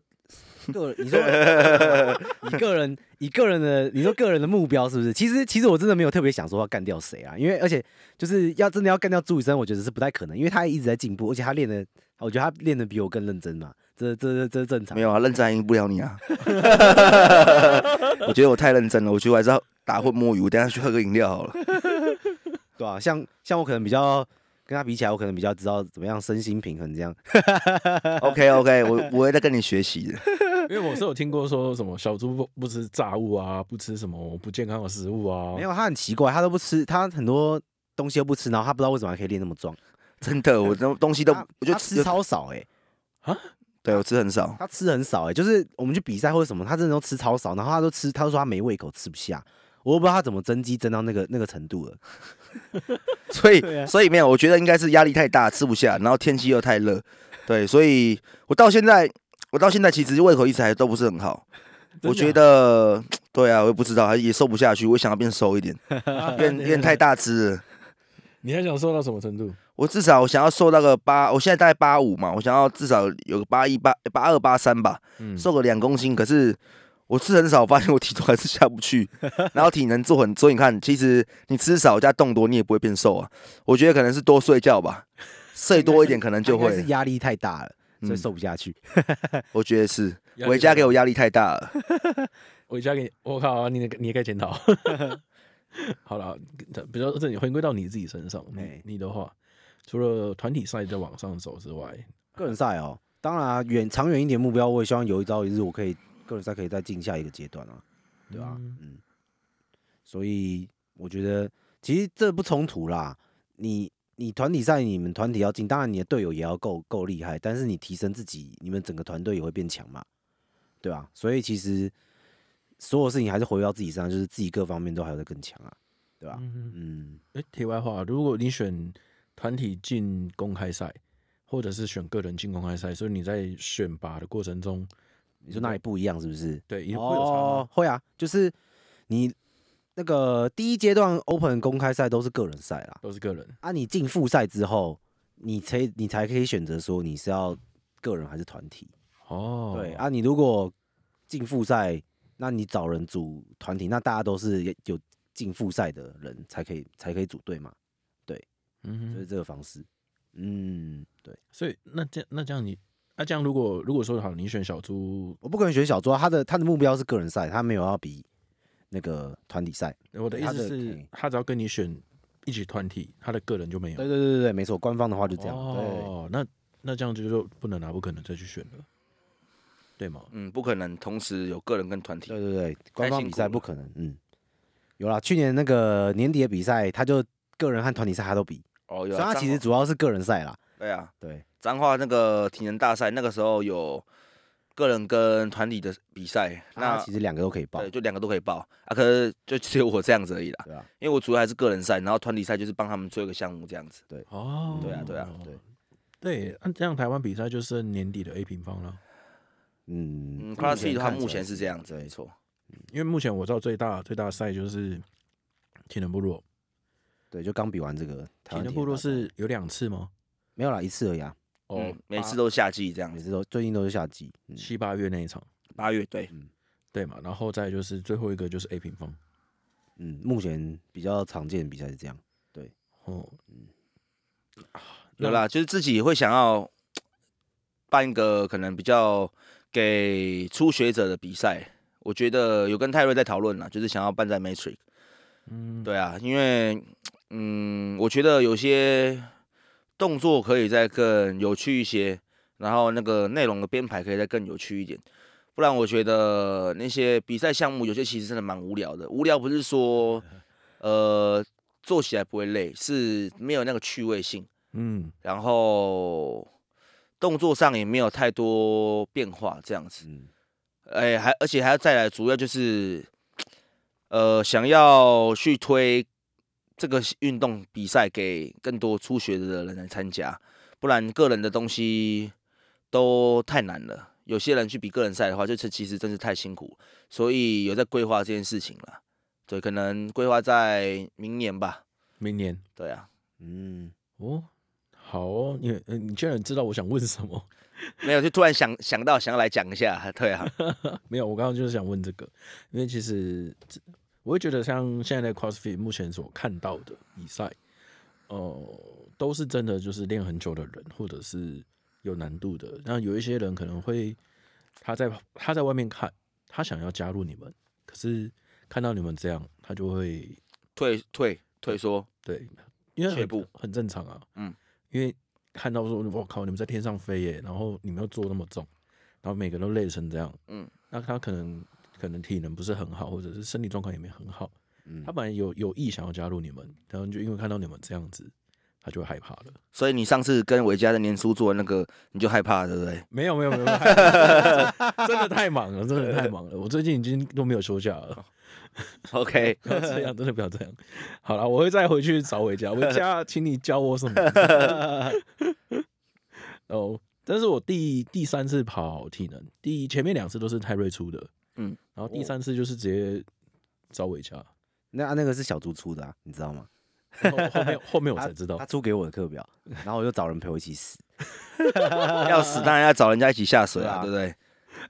个人，你说 <laughs> 一个人，以个人的，你说个人的目标是不是？其实，其实我真的没有特别想说要干掉谁啊，因为而且就是要真的要干掉朱雨生，我觉得是不太可能，因为他一直在进步，而且他练的，我觉得他练的比我更认真嘛，这这这正常。没有啊，认真赢不了你啊。<laughs> 我觉得我太认真了，我觉得我还是要打混摸鱼，我等下去喝个饮料好了。<laughs> 对啊，像像我可能比较。跟他比起来，我可能比较知道怎么样身心平衡这样。<laughs> OK OK，我我会在跟你学习的。因为我是有听过说什么小猪不不吃炸物啊，不吃什么不健康的食物啊。没有，他很奇怪，他都不吃，他很多东西都不吃，然后他不知道为什么还可以练那么壮。真的，我东东西都我觉得吃超少哎、欸。啊？对，我吃很少。他吃很少哎、欸，就是我们去比赛或者什么，他真的都吃超少，然后他都吃，他都说他没胃口，吃不下。我都不知道他怎么增肌增到那个那个程度了。<laughs> 所以，所以没有，我觉得应该是压力太大，吃不下，然后天气又太热，对，所以我到现在，我到现在其实胃口一直还都不是很好。我觉得，对啊，我也不知道，也瘦不下去，我想要变瘦一点，<laughs> 变变太大只了。你还想瘦到什么程度？我至少我想要瘦到个八，我现在大概八五嘛，我想要至少有个八一八八二八三吧，瘦个两公斤。可是。我吃很少，发现我体重还是下不去，<laughs> 然后体能做很，所以你看，其实你吃少加动多，你也不会变瘦啊。我觉得可能是多睡觉吧，<laughs> 睡多一点可能就会。是压力太大了，所以瘦不下去。嗯、我觉得是，维嘉给我压力太大了。维嘉给你，我靠，你你也该检讨。<laughs> 好了，比如说这里回归到你自己身上，你你的话，除了团体赛在往上走之外，个人赛哦，当然远长远一点目标，我也希望有一朝一日我可以。个人赛可以再进下一个阶段啊，对吧、啊？嗯嗯，所以我觉得其实这不冲突啦。你你团体赛，你们团体要进，当然你的队友也要够够厉害，但是你提升自己，你们整个团队也会变强嘛，对吧、啊？所以其实所有事情还是回到自己身上，就是自己各方面都还要再更强啊，对吧、啊？嗯嗯，哎，题外话，如果你选团体进公开赛，或者是选个人进公开赛，所以你在选拔的过程中。你说那里不一样？是不是？对，也会有差吗？哦，会啊，就是你那个第一阶段 Open 公开赛都是个人赛啦，都是个人啊。你进复赛之后，你才你才可以选择说你是要个人还是团体。哦。对啊，你如果进复赛，那你找人组团体，那大家都是有进复赛的人才可以才可以组队嘛。对，嗯哼，就是这个方式。嗯，对。所以那这样那这样你。那、啊、这样，如果如果说好，你选小猪，我不可能选小猪，啊他的他的目标是个人赛，他没有要比那个团体赛。我的意思是，他只要跟你选一起团体，他的个人就没有。对对对对没错，官方的话就这样。哦，那那这样就就不能拿，不可能再去选了，对吗？嗯，不可能同时有个人跟团体。对对对，官方比赛不可能。嗯，有啦，去年那个年底的比赛，他就个人和团体赛他都比。哦，有。所以它其实主要是个人赛啦。对啊，对。彰化那个体能大赛，那个时候有个人跟团体的比赛，那其实两个都可以报，对，就两个都可以报啊。可是就只有我这样子而已啦，对啊，因为我主要还是个人赛，然后团体赛就是帮他们做一个项目这样子。对，哦，对啊，对啊，对，对，那这样台湾比赛就是年底的 A 平方了。嗯，CrossFit 的话目前是这样子，没错。因为目前我知道最大最大的赛就是体能部落，对，就刚比完这个体能部落是有两次吗？没有啦，一次而已啊。哦、嗯，每次都是夏季这样，每次都最近都是夏季，嗯、七八月那一场，八月对，嗯，对嘛，然后再就是最后一个就是 A 平方，嗯，目前比较常见的比赛是这样，对，哦，嗯，有啦，就是自己会想要办一个可能比较给初学者的比赛，我觉得有跟泰瑞在讨论了，就是想要办在 Matrix，嗯，对啊，因为嗯，我觉得有些。动作可以再更有趣一些，然后那个内容的编排可以再更有趣一点，不然我觉得那些比赛项目有些其实真的蛮无聊的。无聊不是说，呃，做起来不会累，是没有那个趣味性。嗯，然后动作上也没有太多变化，这样子。嗯，哎，还而且还要再来，主要就是，呃，想要去推。这个运动比赛给更多初学的人来参加，不然个人的东西都太难了。有些人去比个人赛的话，就是其实真是太辛苦，所以有在规划这件事情了。对，可能规划在明年吧。明年？对啊。嗯，哦，好哦，你你居然知道我想问什么？<laughs> 没有，就突然想想到，想要来讲一下。对啊，<laughs> 没有，我刚刚就是想问这个，因为其实。我会觉得，像现在的 CrossFit 目前所看到的比赛，呃，都是真的就是练很久的人，或者是有难度的。那有一些人可能会他在他在外面看，他想要加入你们，可是看到你们这样，他就会退退退缩。对，因为很很正常啊。嗯，因为看到说，我靠，你们在天上飞耶，然后你们又做那么重，然后每个人都累成这样。嗯，那他可能。可能体能不是很好，或者是身体状况也没很好。嗯，他本来有有意想要加入你们，然后就因为看到你们这样子，他就会害怕了。所以你上次跟伟嘉的年初做的那个，你就害怕了，对不对？没有没有没有，没有 <laughs> 真的太忙了，真的太忙了。我最近已经都没有休假了。OK，不要这样，真的不要这样。好了，我会再回去找伟嘉。<laughs> 伟嘉，请你教我什么？<laughs> 哦，但是我第第三次跑体能，第前面两次都是泰瑞出的。嗯，然后第三次就是直接找伟嘉，那那个是小猪出的啊，你知道吗？后，后面后面我才知道他，他出给我的课表，然后我就找人陪我一起死，<laughs> 要死当然要找人家一起下水啊，对不对？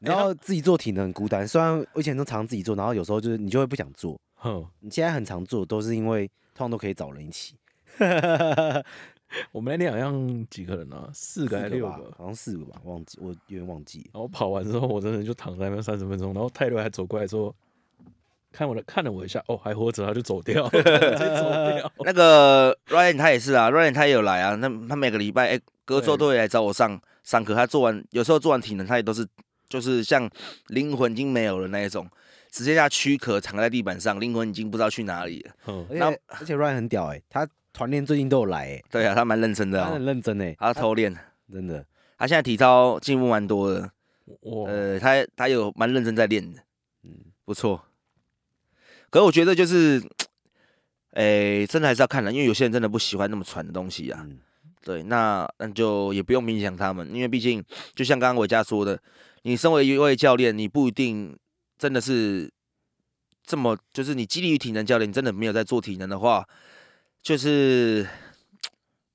然后自己做体能很孤单，虽然我以前都常自己做，然后有时候就是你就会不想做，哼，你现在很常做，都是因为通常都可以找人一起。<laughs> <laughs> 我们那天好像几个人啊？四个还是六个？好像四个吧，忘记我有点忘记。然后跑完之后，我真的就躺在那三十分钟。然后泰瑞还走过来说：“看我的，看了我一下，哦，还活着。”他就走掉，<laughs> 直接走掉。那个 Ryan 他也是啊，Ryan 他也有来啊。那他每个礼拜哎，隔周都会来找我上上课。他做完有时候做完体能，他也都是就是像灵魂已经没有了那一种，只剩下躯壳躺在地板上，灵魂已经不知道去哪里了。而且而且 Ryan 很屌哎，他团练最近都有来哎。对啊，他蛮认真的，他很认真哎，他偷练，真的。他现在体操进步蛮多的，呃，他他有蛮认真在练的，嗯，不错。可是我觉得就是，<tsk> 哎，真的还是要看人，因为有些人真的不喜欢那么喘的东西啊。嗯对，那那就也不用勉强他们，因为毕竟就像刚刚伟嘉说的，你身为一位教练，你不一定真的是这么，就是你激励于体能教练，你真的没有在做体能的话，就是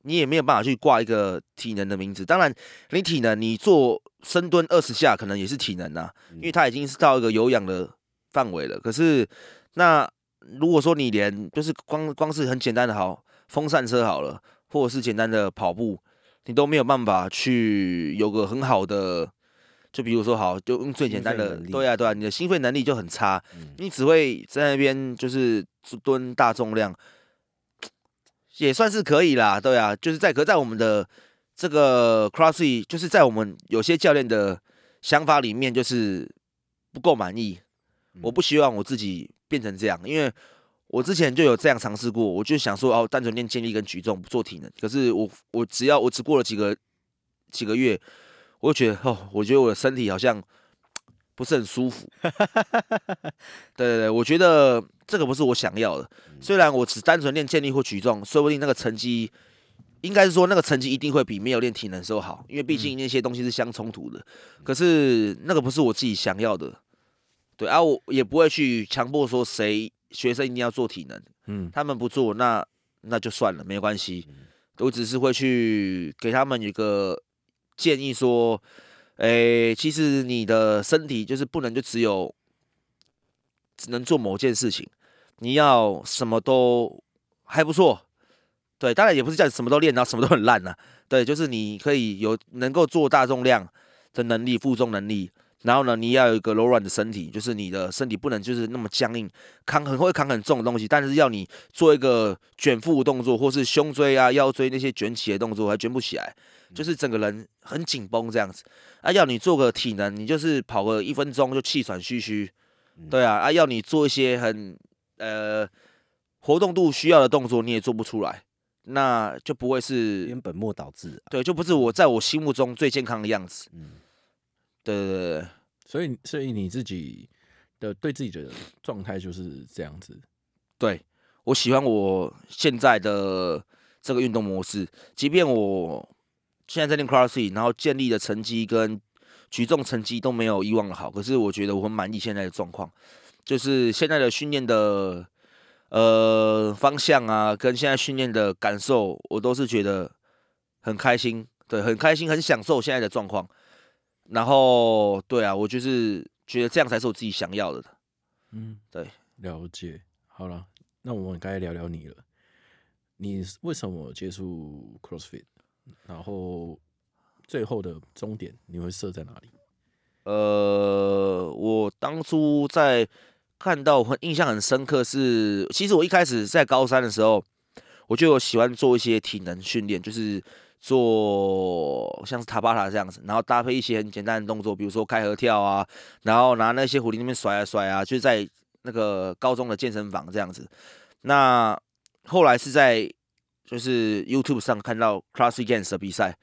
你也没有办法去挂一个体能的名字。当然，你体能你做深蹲二十下可能也是体能呐，因为它已经是到一个有氧的范围了。可是那如果说你连就是光光是很简单的好风扇车好了。或者是简单的跑步，你都没有办法去有个很好的，就比如说好，就用最简单的，对啊对啊，你的心肺能力就很差，嗯、你只会在那边就是蹲大重量，也算是可以啦，对啊，就是在可在我们的这个 CrossFit，就是在我们有些教练的想法里面，就是不够满意，嗯、我不希望我自己变成这样，因为。我之前就有这样尝试过，我就想说哦，单纯练健力跟举重不做体能。可是我我只要我只过了几个几个月，我就觉得哦，我觉得我的身体好像不是很舒服。对对对，我觉得这个不是我想要的。虽然我只单纯练健力或举重，说不定那个成绩应该是说那个成绩一定会比没有练体能的时候好，因为毕竟那些东西是相冲突的。可是那个不是我自己想要的。对啊，我也不会去强迫说谁。学生一定要做体能，嗯，他们不做，那那就算了，没关系。我只是会去给他们一个建议，说，诶，其实你的身体就是不能就只有只能做某件事情，你要什么都还不错。对，当然也不是叫你什么都练，然后什么都很烂呐。对，就是你可以有能够做大重量的能力，负重能力。然后呢，你要有一个柔软的身体，就是你的身体不能就是那么僵硬，扛很会扛很重的东西，但是要你做一个卷腹动作，或是胸椎啊、腰椎那些卷起的动作还卷不起来，就是整个人很紧绷这样子。啊，要你做个体能，你就是跑个一分钟就气喘吁吁，对啊，啊要你做一些很呃活动度需要的动作，你也做不出来，那就不会是本末倒置，啊，对，就不是我在我心目中最健康的样子。嗯。对对对对，所以所以你自己的对自己的状态就是这样子。对，我喜欢我现在的这个运动模式，即便我现在在练 CrossFit，然后建立的成绩跟举重成绩都没有以往的好，可是我觉得我很满意现在的状况，就是现在的训练的呃方向啊，跟现在训练的感受，我都是觉得很开心，对，很开心，很享受现在的状况。然后，对啊，我就是觉得这样才是我自己想要的。嗯，对，了解。好了，那我们该聊聊你了。你为什么接触 CrossFit？然后最后的终点你会设在哪里？呃，我当初在看到很印象很深刻是，其实我一开始在高三的时候，我就有喜欢做一些体能训练，就是。做像是塔巴塔这样子，然后搭配一些很简单的动作，比如说开合跳啊，然后拿那些壶铃那边甩啊甩啊，就在那个高中的健身房这样子。那后来是在就是 YouTube 上看到 CrossFit Games 的比赛，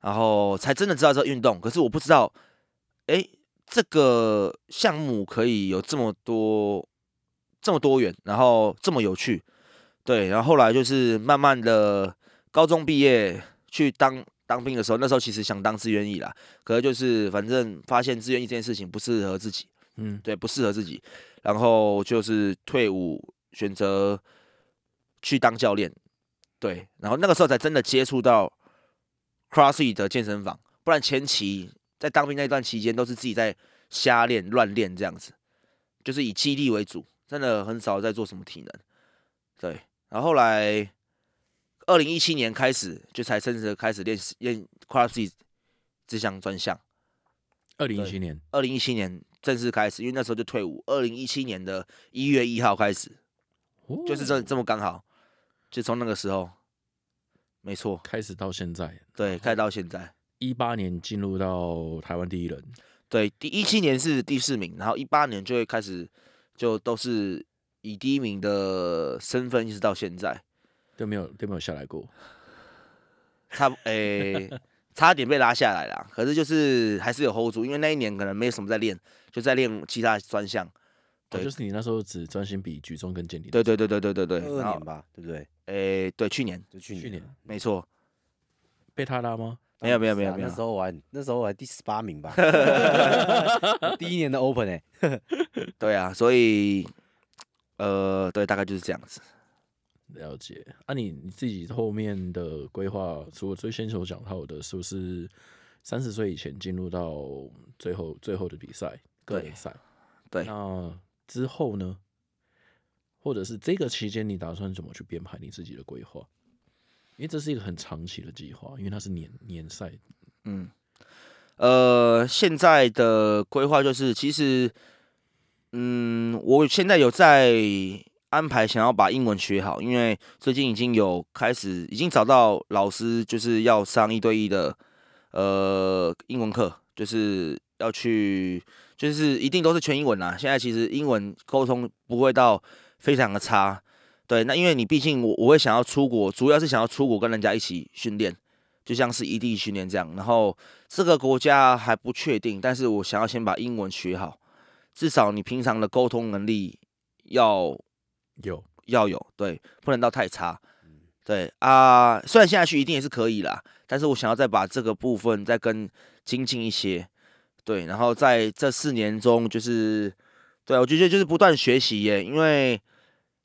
然后才真的知道这个运动。可是我不知道，哎，这个项目可以有这么多这么多元，然后这么有趣。对，然后后来就是慢慢的高中毕业。去当当兵的时候，那时候其实想当志愿役啦，可是就是反正发现志愿役这件事情不适合自己，嗯，对，不适合自己，然后就是退伍选择去当教练，对，然后那个时候才真的接触到 CrossFit 的健身房，不然前期在当兵那段期间都是自己在瞎练乱练这样子，就是以肌力为主，真的很少在做什么体能，对，然后后来。二零一七年开始，就才正式开始练练 CrossFit 这项专项。二零一七年，二零一七年正式开始，因为那时候就退伍。二零一七年的一月一号开始，哦、就是这这么刚好，就从那个时候，没错，开始到现在，对，开始到现在。一八年进入到台湾第一人，对，第一七年是第四名，然后一八年就会开始就都是以第一名的身份一直到现在，都没有都没有下来过，差诶、欸、差点被拉下来了，可是就是还是有 hold 住，因为那一年可能没什么在练，就在练其他专项。对、哦，就是你那时候只专心比举重跟健力。对对对对对对对，二年吧，对不对？诶、欸，对，去年就去年，去年没错，被他拉吗？没有没有没有没有，那时候我还那时候我还第十八名吧，<laughs> 第一年的 Open 哎、欸，<laughs> 对啊，所以呃，对，大概就是这样子。了解。啊你，你你自己后面的规划，除了最先所讲到的，是不是三十岁以前进入到最后最后的比赛个人赛？对，那。之后呢？或者是这个期间，你打算怎么去编排你自己的规划？因为这是一个很长期的计划，因为它是年年赛。嗯，呃，现在的规划就是，其实，嗯，我现在有在安排，想要把英文学好，因为最近已经有开始，已经找到老师，就是要上一对一的，呃，英文课，就是要去。就是一定都是全英文啦。现在其实英文沟通不会到非常的差，对。那因为你毕竟我我会想要出国，主要是想要出国跟人家一起训练，就像是异地训练这样。然后这个国家还不确定，但是我想要先把英文学好，至少你平常的沟通能力要有要有，对，不能到太差。对啊，虽然现在去一定也是可以啦，但是我想要再把这个部分再更精进一些。对，然后在这四年中，就是，对，我觉得就是不断学习耶，因为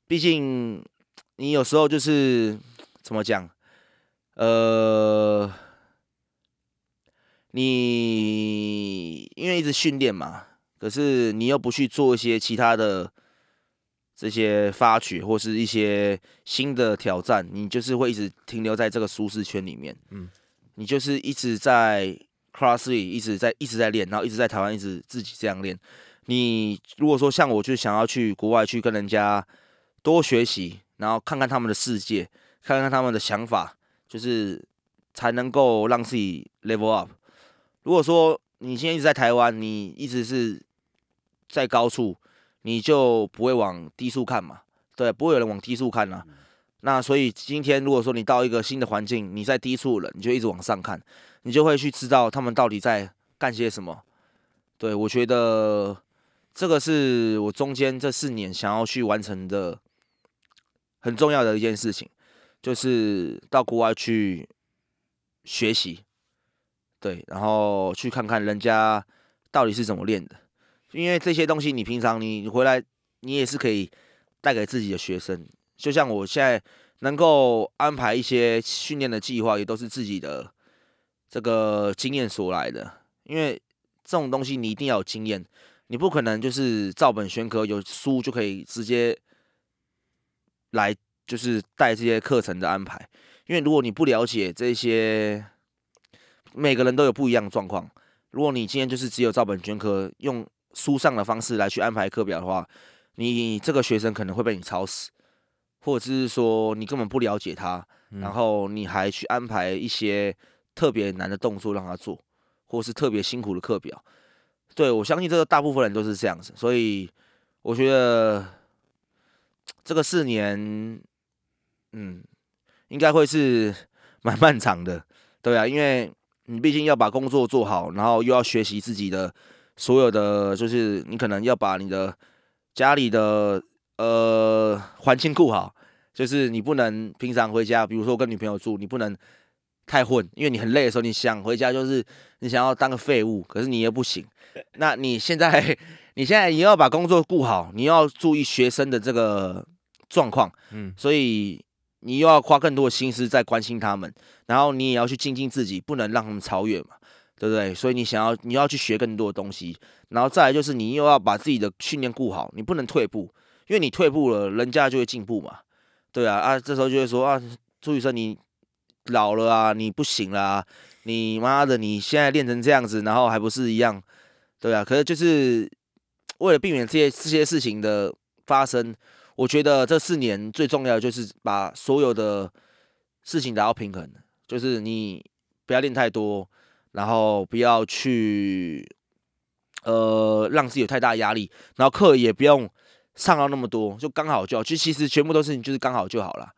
毕竟你有时候就是怎么讲，呃，你因为一直训练嘛，可是你又不去做一些其他的这些发掘或是一些新的挑战，你就是会一直停留在这个舒适圈里面，嗯，你就是一直在。CrossFit 一直在一直在练，然后一直在台湾一直自己这样练。你如果说像我，就想要去国外去跟人家多学习，然后看看他们的世界，看看他们的想法，就是才能够让自己 level up。如果说你现在一直在台湾，你一直是在高处，你就不会往低处看嘛，对，不会有人往低处看啦、啊。那所以今天如果说你到一个新的环境，你在低处了，你就一直往上看。你就会去知道他们到底在干些什么。对，我觉得这个是我中间这四年想要去完成的很重要的一件事情，就是到国外去学习，对，然后去看看人家到底是怎么练的。因为这些东西你平常你回来你也是可以带给自己的学生。就像我现在能够安排一些训练的计划，也都是自己的。这个经验所来的，因为这种东西你一定要有经验，你不可能就是照本宣科，有书就可以直接来就是带这些课程的安排。因为如果你不了解这些，每个人都有不一样的状况。如果你今天就是只有照本宣科，用书上的方式来去安排课表的话，你这个学生可能会被你抄死，或者是说你根本不了解他，然后你还去安排一些。特别难的动作让他做，或是特别辛苦的课表，对，我相信这个大部分人都是这样子，所以我觉得这个四年，嗯，应该会是 <laughs> 蛮漫长的，对啊，因为你毕竟要把工作做好，然后又要学习自己的所有的，就是你可能要把你的家里的呃环境顾好，就是你不能平常回家，比如说跟女朋友住，你不能。太混，因为你很累的时候，你想回家就是你想要当个废物，可是你又不行。<laughs> 那你现在，<laughs> 你现在你要把工作顾好，你要注意学生的这个状况，嗯，所以你又要花更多的心思在关心他们，然后你也要去精进自己，不能让他们超越嘛，对不对？所以你想要你要去学更多的东西，然后再来就是你又要把自己的训练顾好，你不能退步，因为你退步了，人家就会进步嘛，对啊啊，这时候就会说啊，朱雨生你。老了啊，你不行了，你妈的，你现在练成这样子，然后还不是一样，对啊。可是就是为了避免这些这些事情的发生，我觉得这四年最重要的就是把所有的事情达到平衡，就是你不要练太多，然后不要去呃让自己有太大压力，然后课也不用上到那么多，就刚好就好。其实其实全部都是你就是刚好就好了，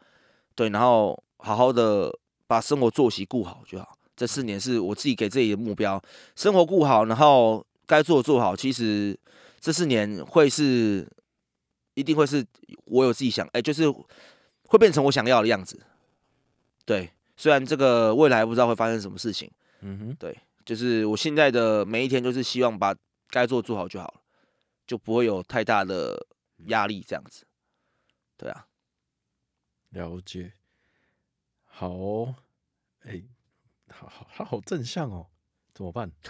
对，然后好好的把生活作息顾好就好。这四年是我自己给自己的目标，生活顾好，然后该做的做好。其实这四年会是一定会是我有自己想，哎，就是会变成我想要的样子。对，虽然这个未来不知道会发生什么事情，嗯哼，对，就是我现在的每一天就是希望把该做做好就好了，就不会有太大的压力这样子。对啊，了解。好哦，哎。好好，他好正向哦，怎么办？<laughs>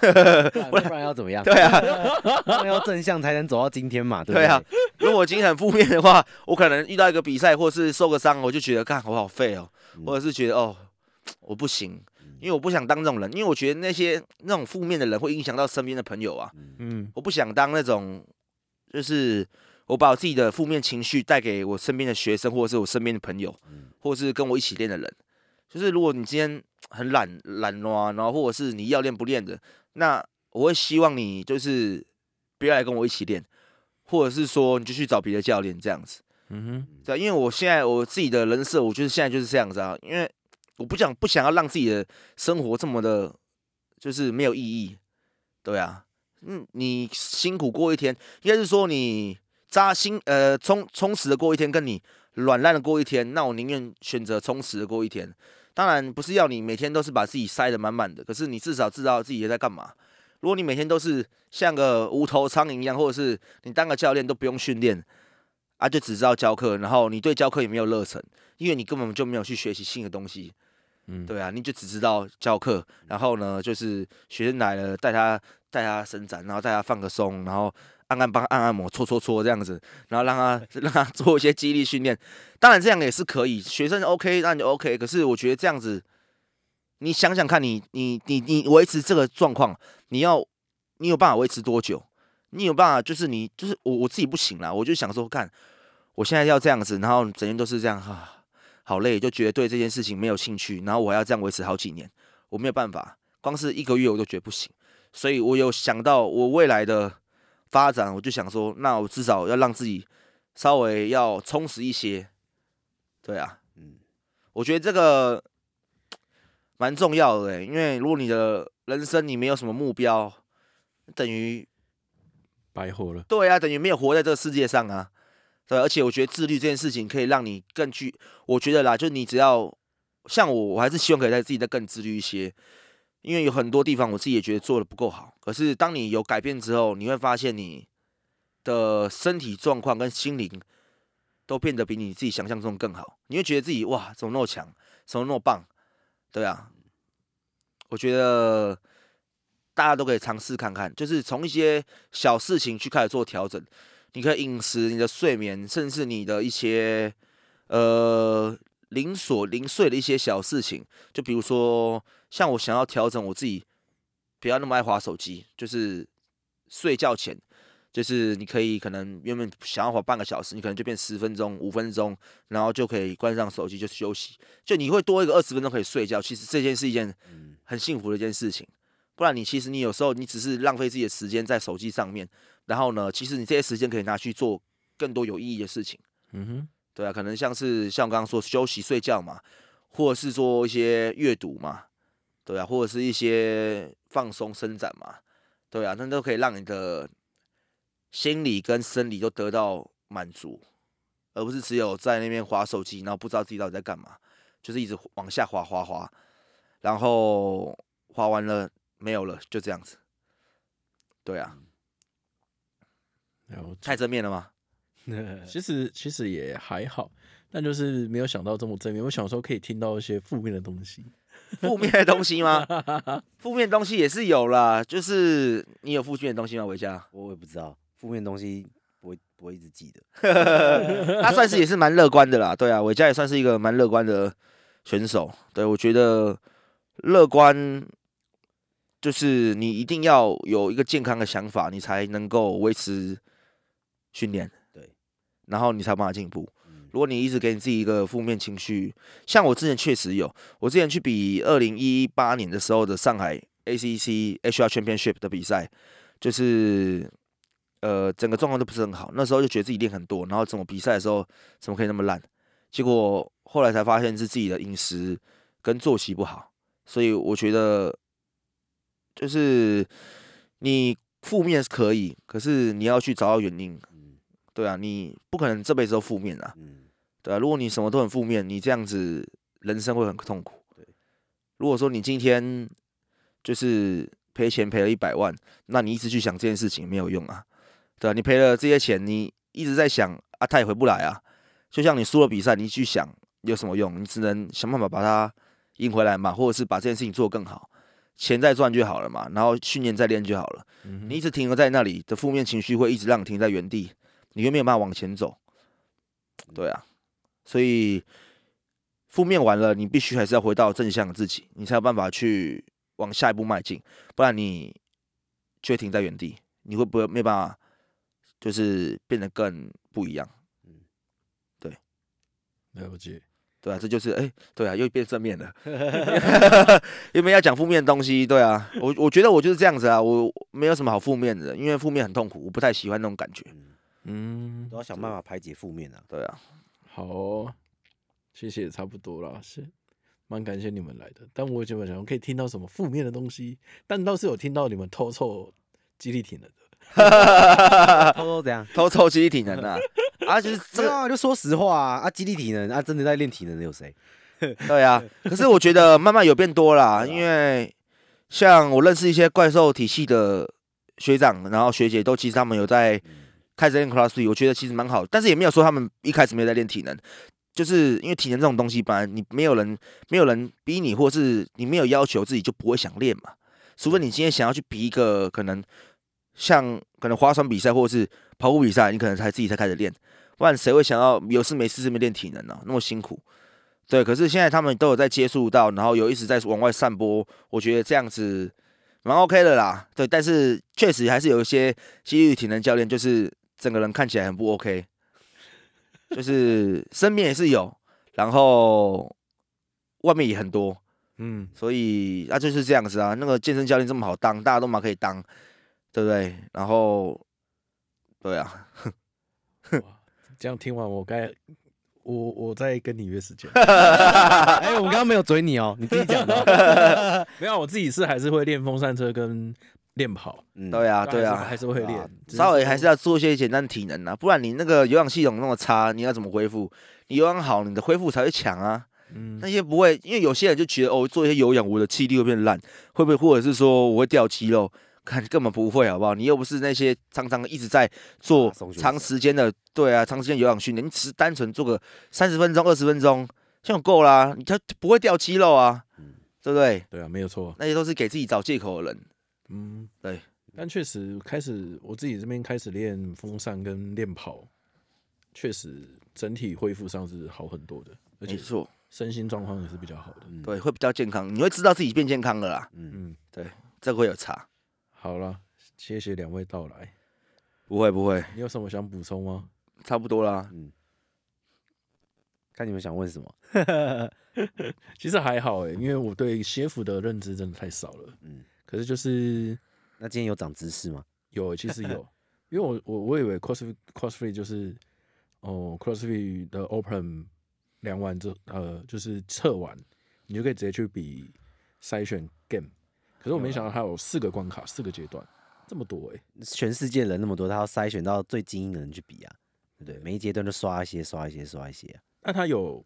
不然要怎么样？对啊，<laughs> 要正向才能走到今天嘛，对不对？对啊，如果我今天很负面的话，我可能遇到一个比赛或是受个伤，我就觉得，干我好废哦，嗯、或者是觉得哦，我不行，因为我不想当这种人，因为我觉得那些那种负面的人会影响到身边的朋友啊，嗯，我不想当那种，就是我把我自己的负面情绪带给我身边的学生，或者是我身边的朋友，或者是跟我一起练的人，就是如果你今天。很懒懒惰，然后或者是你要练不练的，那我会希望你就是不要来跟我一起练，或者是说你就去找别的教练这样子。嗯哼，对，因为我现在我自己的人设，我就是现在就是这样子啊，因为我不想不想要让自己的生活这么的，就是没有意义。对啊，嗯，你辛苦过一天，应该是说你扎心呃充充实的过一天，跟你软烂的过一天，那我宁愿选择充实的过一天。当然不是要你每天都是把自己塞得满满的，可是你至少知道自己在干嘛。如果你每天都是像个无头苍蝇一样，或者是你当个教练都不用训练啊，就只知道教课，然后你对教课也没有热忱，因为你根本就没有去学习新的东西。嗯，对啊，你就只知道教课，然后呢，就是学生来了带他带他伸展，然后带他放个松，然后。按按帮按按摩搓搓搓这样子，然后让他让他做一些肌力训练，当然这样也是可以，学生 OK 那就 OK。可是我觉得这样子，你想想看你你你你维持这个状况，你要你有办法维持多久？你有办法就是你就是我我自己不行了，我就想说看我现在要这样子，然后整天都是这样哈，好累，就觉得对这件事情没有兴趣，然后我还要这样维持好几年，我没有办法，光是一个月我都觉得不行，所以我有想到我未来的。发展，我就想说，那我至少要让自己稍微要充实一些，对啊，嗯，我觉得这个蛮重要的欸，因为如果你的人生你没有什么目标，等于白活了。对啊，等于没有活在这个世界上啊。对，而且我觉得自律这件事情可以让你更具，我觉得啦，就你只要像我，我还是希望可以在自己再更自律一些。因为有很多地方我自己也觉得做得不够好，可是当你有改变之后，你会发现你的身体状况跟心灵都变得比你自己想象中更好。你会觉得自己哇，怎么那么强，怎么那么棒？对啊，我觉得大家都可以尝试看看，就是从一些小事情去开始做调整。你可以饮食、你的睡眠，甚至你的一些呃。零琐零碎的一些小事情，就比如说，像我想要调整我自己，不要那么爱划手机，就是睡觉前，就是你可以可能原本想要滑半个小时，你可能就变十分钟、五分钟，然后就可以关上手机就休息，就你会多一个二十分钟可以睡觉。其实这件是一件很幸福的一件事情，不然你其实你有时候你只是浪费自己的时间在手机上面，然后呢，其实你这些时间可以拿去做更多有意义的事情。嗯哼。对啊，可能像是像我刚刚说休息睡觉嘛，或者是做一些阅读嘛，对啊，或者是一些放松伸展嘛，对啊，那都可以让你的心理跟生理都得到满足，而不是只有在那边划手机，然后不知道自己到底在干嘛，就是一直往下滑滑滑，然后滑完了没有了，就这样子。对啊，太正面了吗？<laughs> 其实其实也还好，但就是没有想到这么正面。我小时候可以听到一些负面的东西，负面的东西吗？<laughs> 负面的东西也是有啦。就是你有负面的东西吗？维嘉，我也不知道，负面的东西不会不会一直记得。<laughs> <laughs> 他算是也是蛮乐观的啦，对啊，维嘉也算是一个蛮乐观的选手。对，我觉得乐观就是你一定要有一个健康的想法，你才能够维持训练。对然后你才有办法进步。如果你一直给你自己一个负面情绪，像我之前确实有，我之前去比二零一八年的时候的上海 ACC HR Championship 的比赛，就是呃整个状况都不是很好。那时候就觉得自己练很多，然后怎么比赛的时候怎么可以那么烂？结果后来才发现是自己的饮食跟作息不好。所以我觉得就是你负面是可以，可是你要去找到原因。对啊，你不可能这辈子都负面啊。对啊，如果你什么都很负面，你这样子人生会很痛苦。对如果说你今天就是赔钱赔了一百万，那你一直去想这件事情没有用啊。对啊，你赔了这些钱，你一直在想啊，他也回不来啊。就像你输了比赛，你去想有什么用？你只能想办法把它赢回来嘛，或者是把这件事情做更好，钱再赚就好了嘛，然后训练再练就好了。你一直停留在那里的负面情绪，会一直让你停在原地。你又没有办法往前走，对啊，所以负面完了，你必须还是要回到正向自己，你才有办法去往下一步迈进，不然你就会停在原地，你会不会没办法，就是变得更不一样？嗯，对，了解，对啊，这就是哎、欸，对啊，又变正面了，<laughs> 因为要讲负面的东西，对啊，我我觉得我就是这样子啊，我没有什么好负面的，因为负面很痛苦，我不太喜欢那种感觉。嗯，都要想办法排解负面啊。对啊，好哦，谢谢，差不多了，是蛮感谢你们来的。但我基本上可以听到什么负面的东西，但倒是有听到你们偷臭肌力体能的，<laughs> 偷 <laughs> 偷怎样？偷臭肌力体能啊？<laughs> 啊，就是这个、啊，就说实话啊，啊，激励体能啊，真的在练体能的有谁？对啊，可是我觉得慢慢有变多啦，因为像我认识一些怪兽体系的学长，然后学姐都其实他们有在。开始练 CrossFit，我觉得其实蛮好，但是也没有说他们一开始没有在练体能，就是因为体能这种东西，本来你没有人没有人逼你，或是你没有要求自己就不会想练嘛。除非你今天想要去比一个可能像可能划船比赛或者是跑步比赛，你可能才自己才开始练，不然谁会想要有事没事这边练体能呢、那么辛苦。对，可是现在他们都有在接触到，然后有一直在往外散播，我觉得这样子蛮 OK 的啦。对，但是确实还是有一些肌力体能教练就是。整个人看起来很不 OK，就是身边也是有，然后外面也很多，嗯，所以那、啊、就是这样子啊。那个健身教练这么好当，大家都蛮可以当，对不对？然后，对啊，<laughs> 这样听完我该我我再跟你约时间。<laughs> 哎、欸，我刚刚没有嘴你哦，你自己讲的。<laughs> 没有，我自己是还是会练风扇车跟。练跑，嗯，对啊，对啊，还是会练，稍微还是要做一些简单体能啊，不然你那个有氧系统那么差，你要怎么恢复？你有氧好，你的恢复才会强啊。嗯，那些不会，因为有些人就觉得哦，做一些有氧，我的气力会变烂，会不会？或者是说我会掉肌肉？看根本不会，好不好？你又不是那些常常一直在做长时间的，对啊，长时间有氧训练，你只是单纯做个三十分钟、二十分钟，这样够啦，你他不会掉肌肉啊，对不对？对啊，没有错，那些都是给自己找借口的人。嗯，对，但确实开始我自己这边开始练风扇跟练跑，确实整体恢复上是好很多的，而且说身心状况也是比较好的，对，会比较健康，你会知道自己变健康了啦。嗯嗯，对，这个会有差。好了，谢谢两位到来。不会不会，你有什么想补充吗？差不多啦。嗯，看你们想问什么。<laughs> 其实还好哎，因为我对鞋服的认知真的太少了。嗯。可是就是，那今天有长知识吗？<laughs> 有，其实有，<laughs> 因为我我我以为 CrossFit CrossFit 就是哦 CrossFit 的 Open 量完之呃就是测完，你就可以直接去比筛选 Game。可是我没想到它有四个关卡，四个阶段，这么多哎、欸！全世界人那么多，他要筛选到最精英的人去比啊，对不对？每一阶段都刷一些，刷一些，刷一些啊。那他有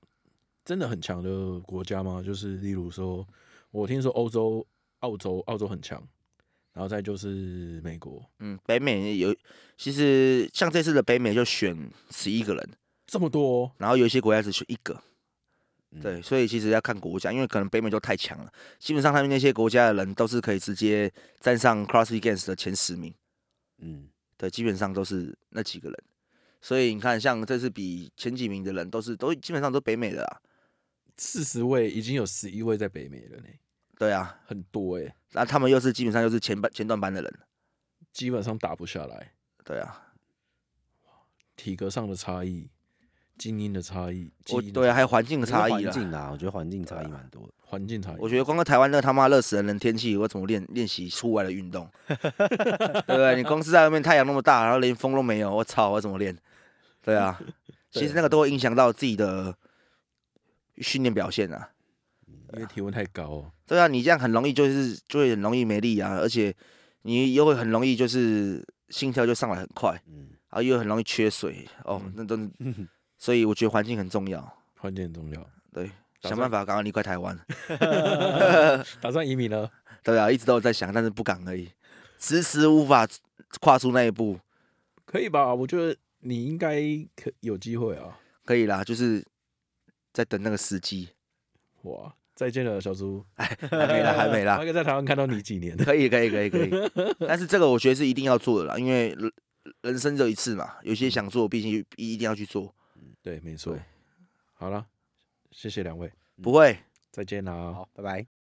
真的很强的国家吗？就是例如说，我听说欧洲。澳洲，澳洲很强，然后再就是美国，嗯，北美有，其实像这次的北美就选十一个人，这么多，哦，然后有一些国家只选一个，嗯，对，所以其实要看国家，因为可能北美就太强了，基本上他们那些国家的人都是可以直接站上 Cross Against 的前十名，嗯，对，基本上都是那几个人，所以你看，像这次比前几名的人都是都基本上都北美的啦，四十位已经有十一位在北美了呢。对啊，很多哎、欸，那他们又是基本上又是前班前段班的人，基本上打不下来。对啊，体格上的差异，精英的差异，我对啊，还有环境的差异环境啊，我觉得环境差异蛮多的。环境差异，我觉得光个台湾那他妈热死人的天气，我怎么练练习户外的运动？<laughs> 对不对？你光是在外面太阳那么大，然后连风都没有，我操，我怎么练？对啊，<laughs> 其实那个都会影响到自己的训练表现啊。因为体温太高哦。对啊，你这样很容易就是就会很容易没力啊，而且你又会很容易就是心跳就上来很快，嗯，然后又很容易缺水哦，那都，<laughs> 所以我觉得环境很重要，环境很重要，对，想办法赶快离开台湾 <laughs> <laughs> 打算移民了，对啊，一直都有在想，但是不敢而已，迟迟无法跨出那一步，可以吧？我觉得你应该可有机会啊，可以啦，就是在等那个时机，哇。再见了，小猪。哎，还没啦，<laughs> 还没啦。可以在台湾看到你几年？可以，可以，可以，可以。但是这个我觉得是一定要做的啦，因为人人生只有一次嘛，有些想做，毕竟一定要去做。嗯，对，没错。好了，谢谢两位。不会，再见啦。好，拜拜。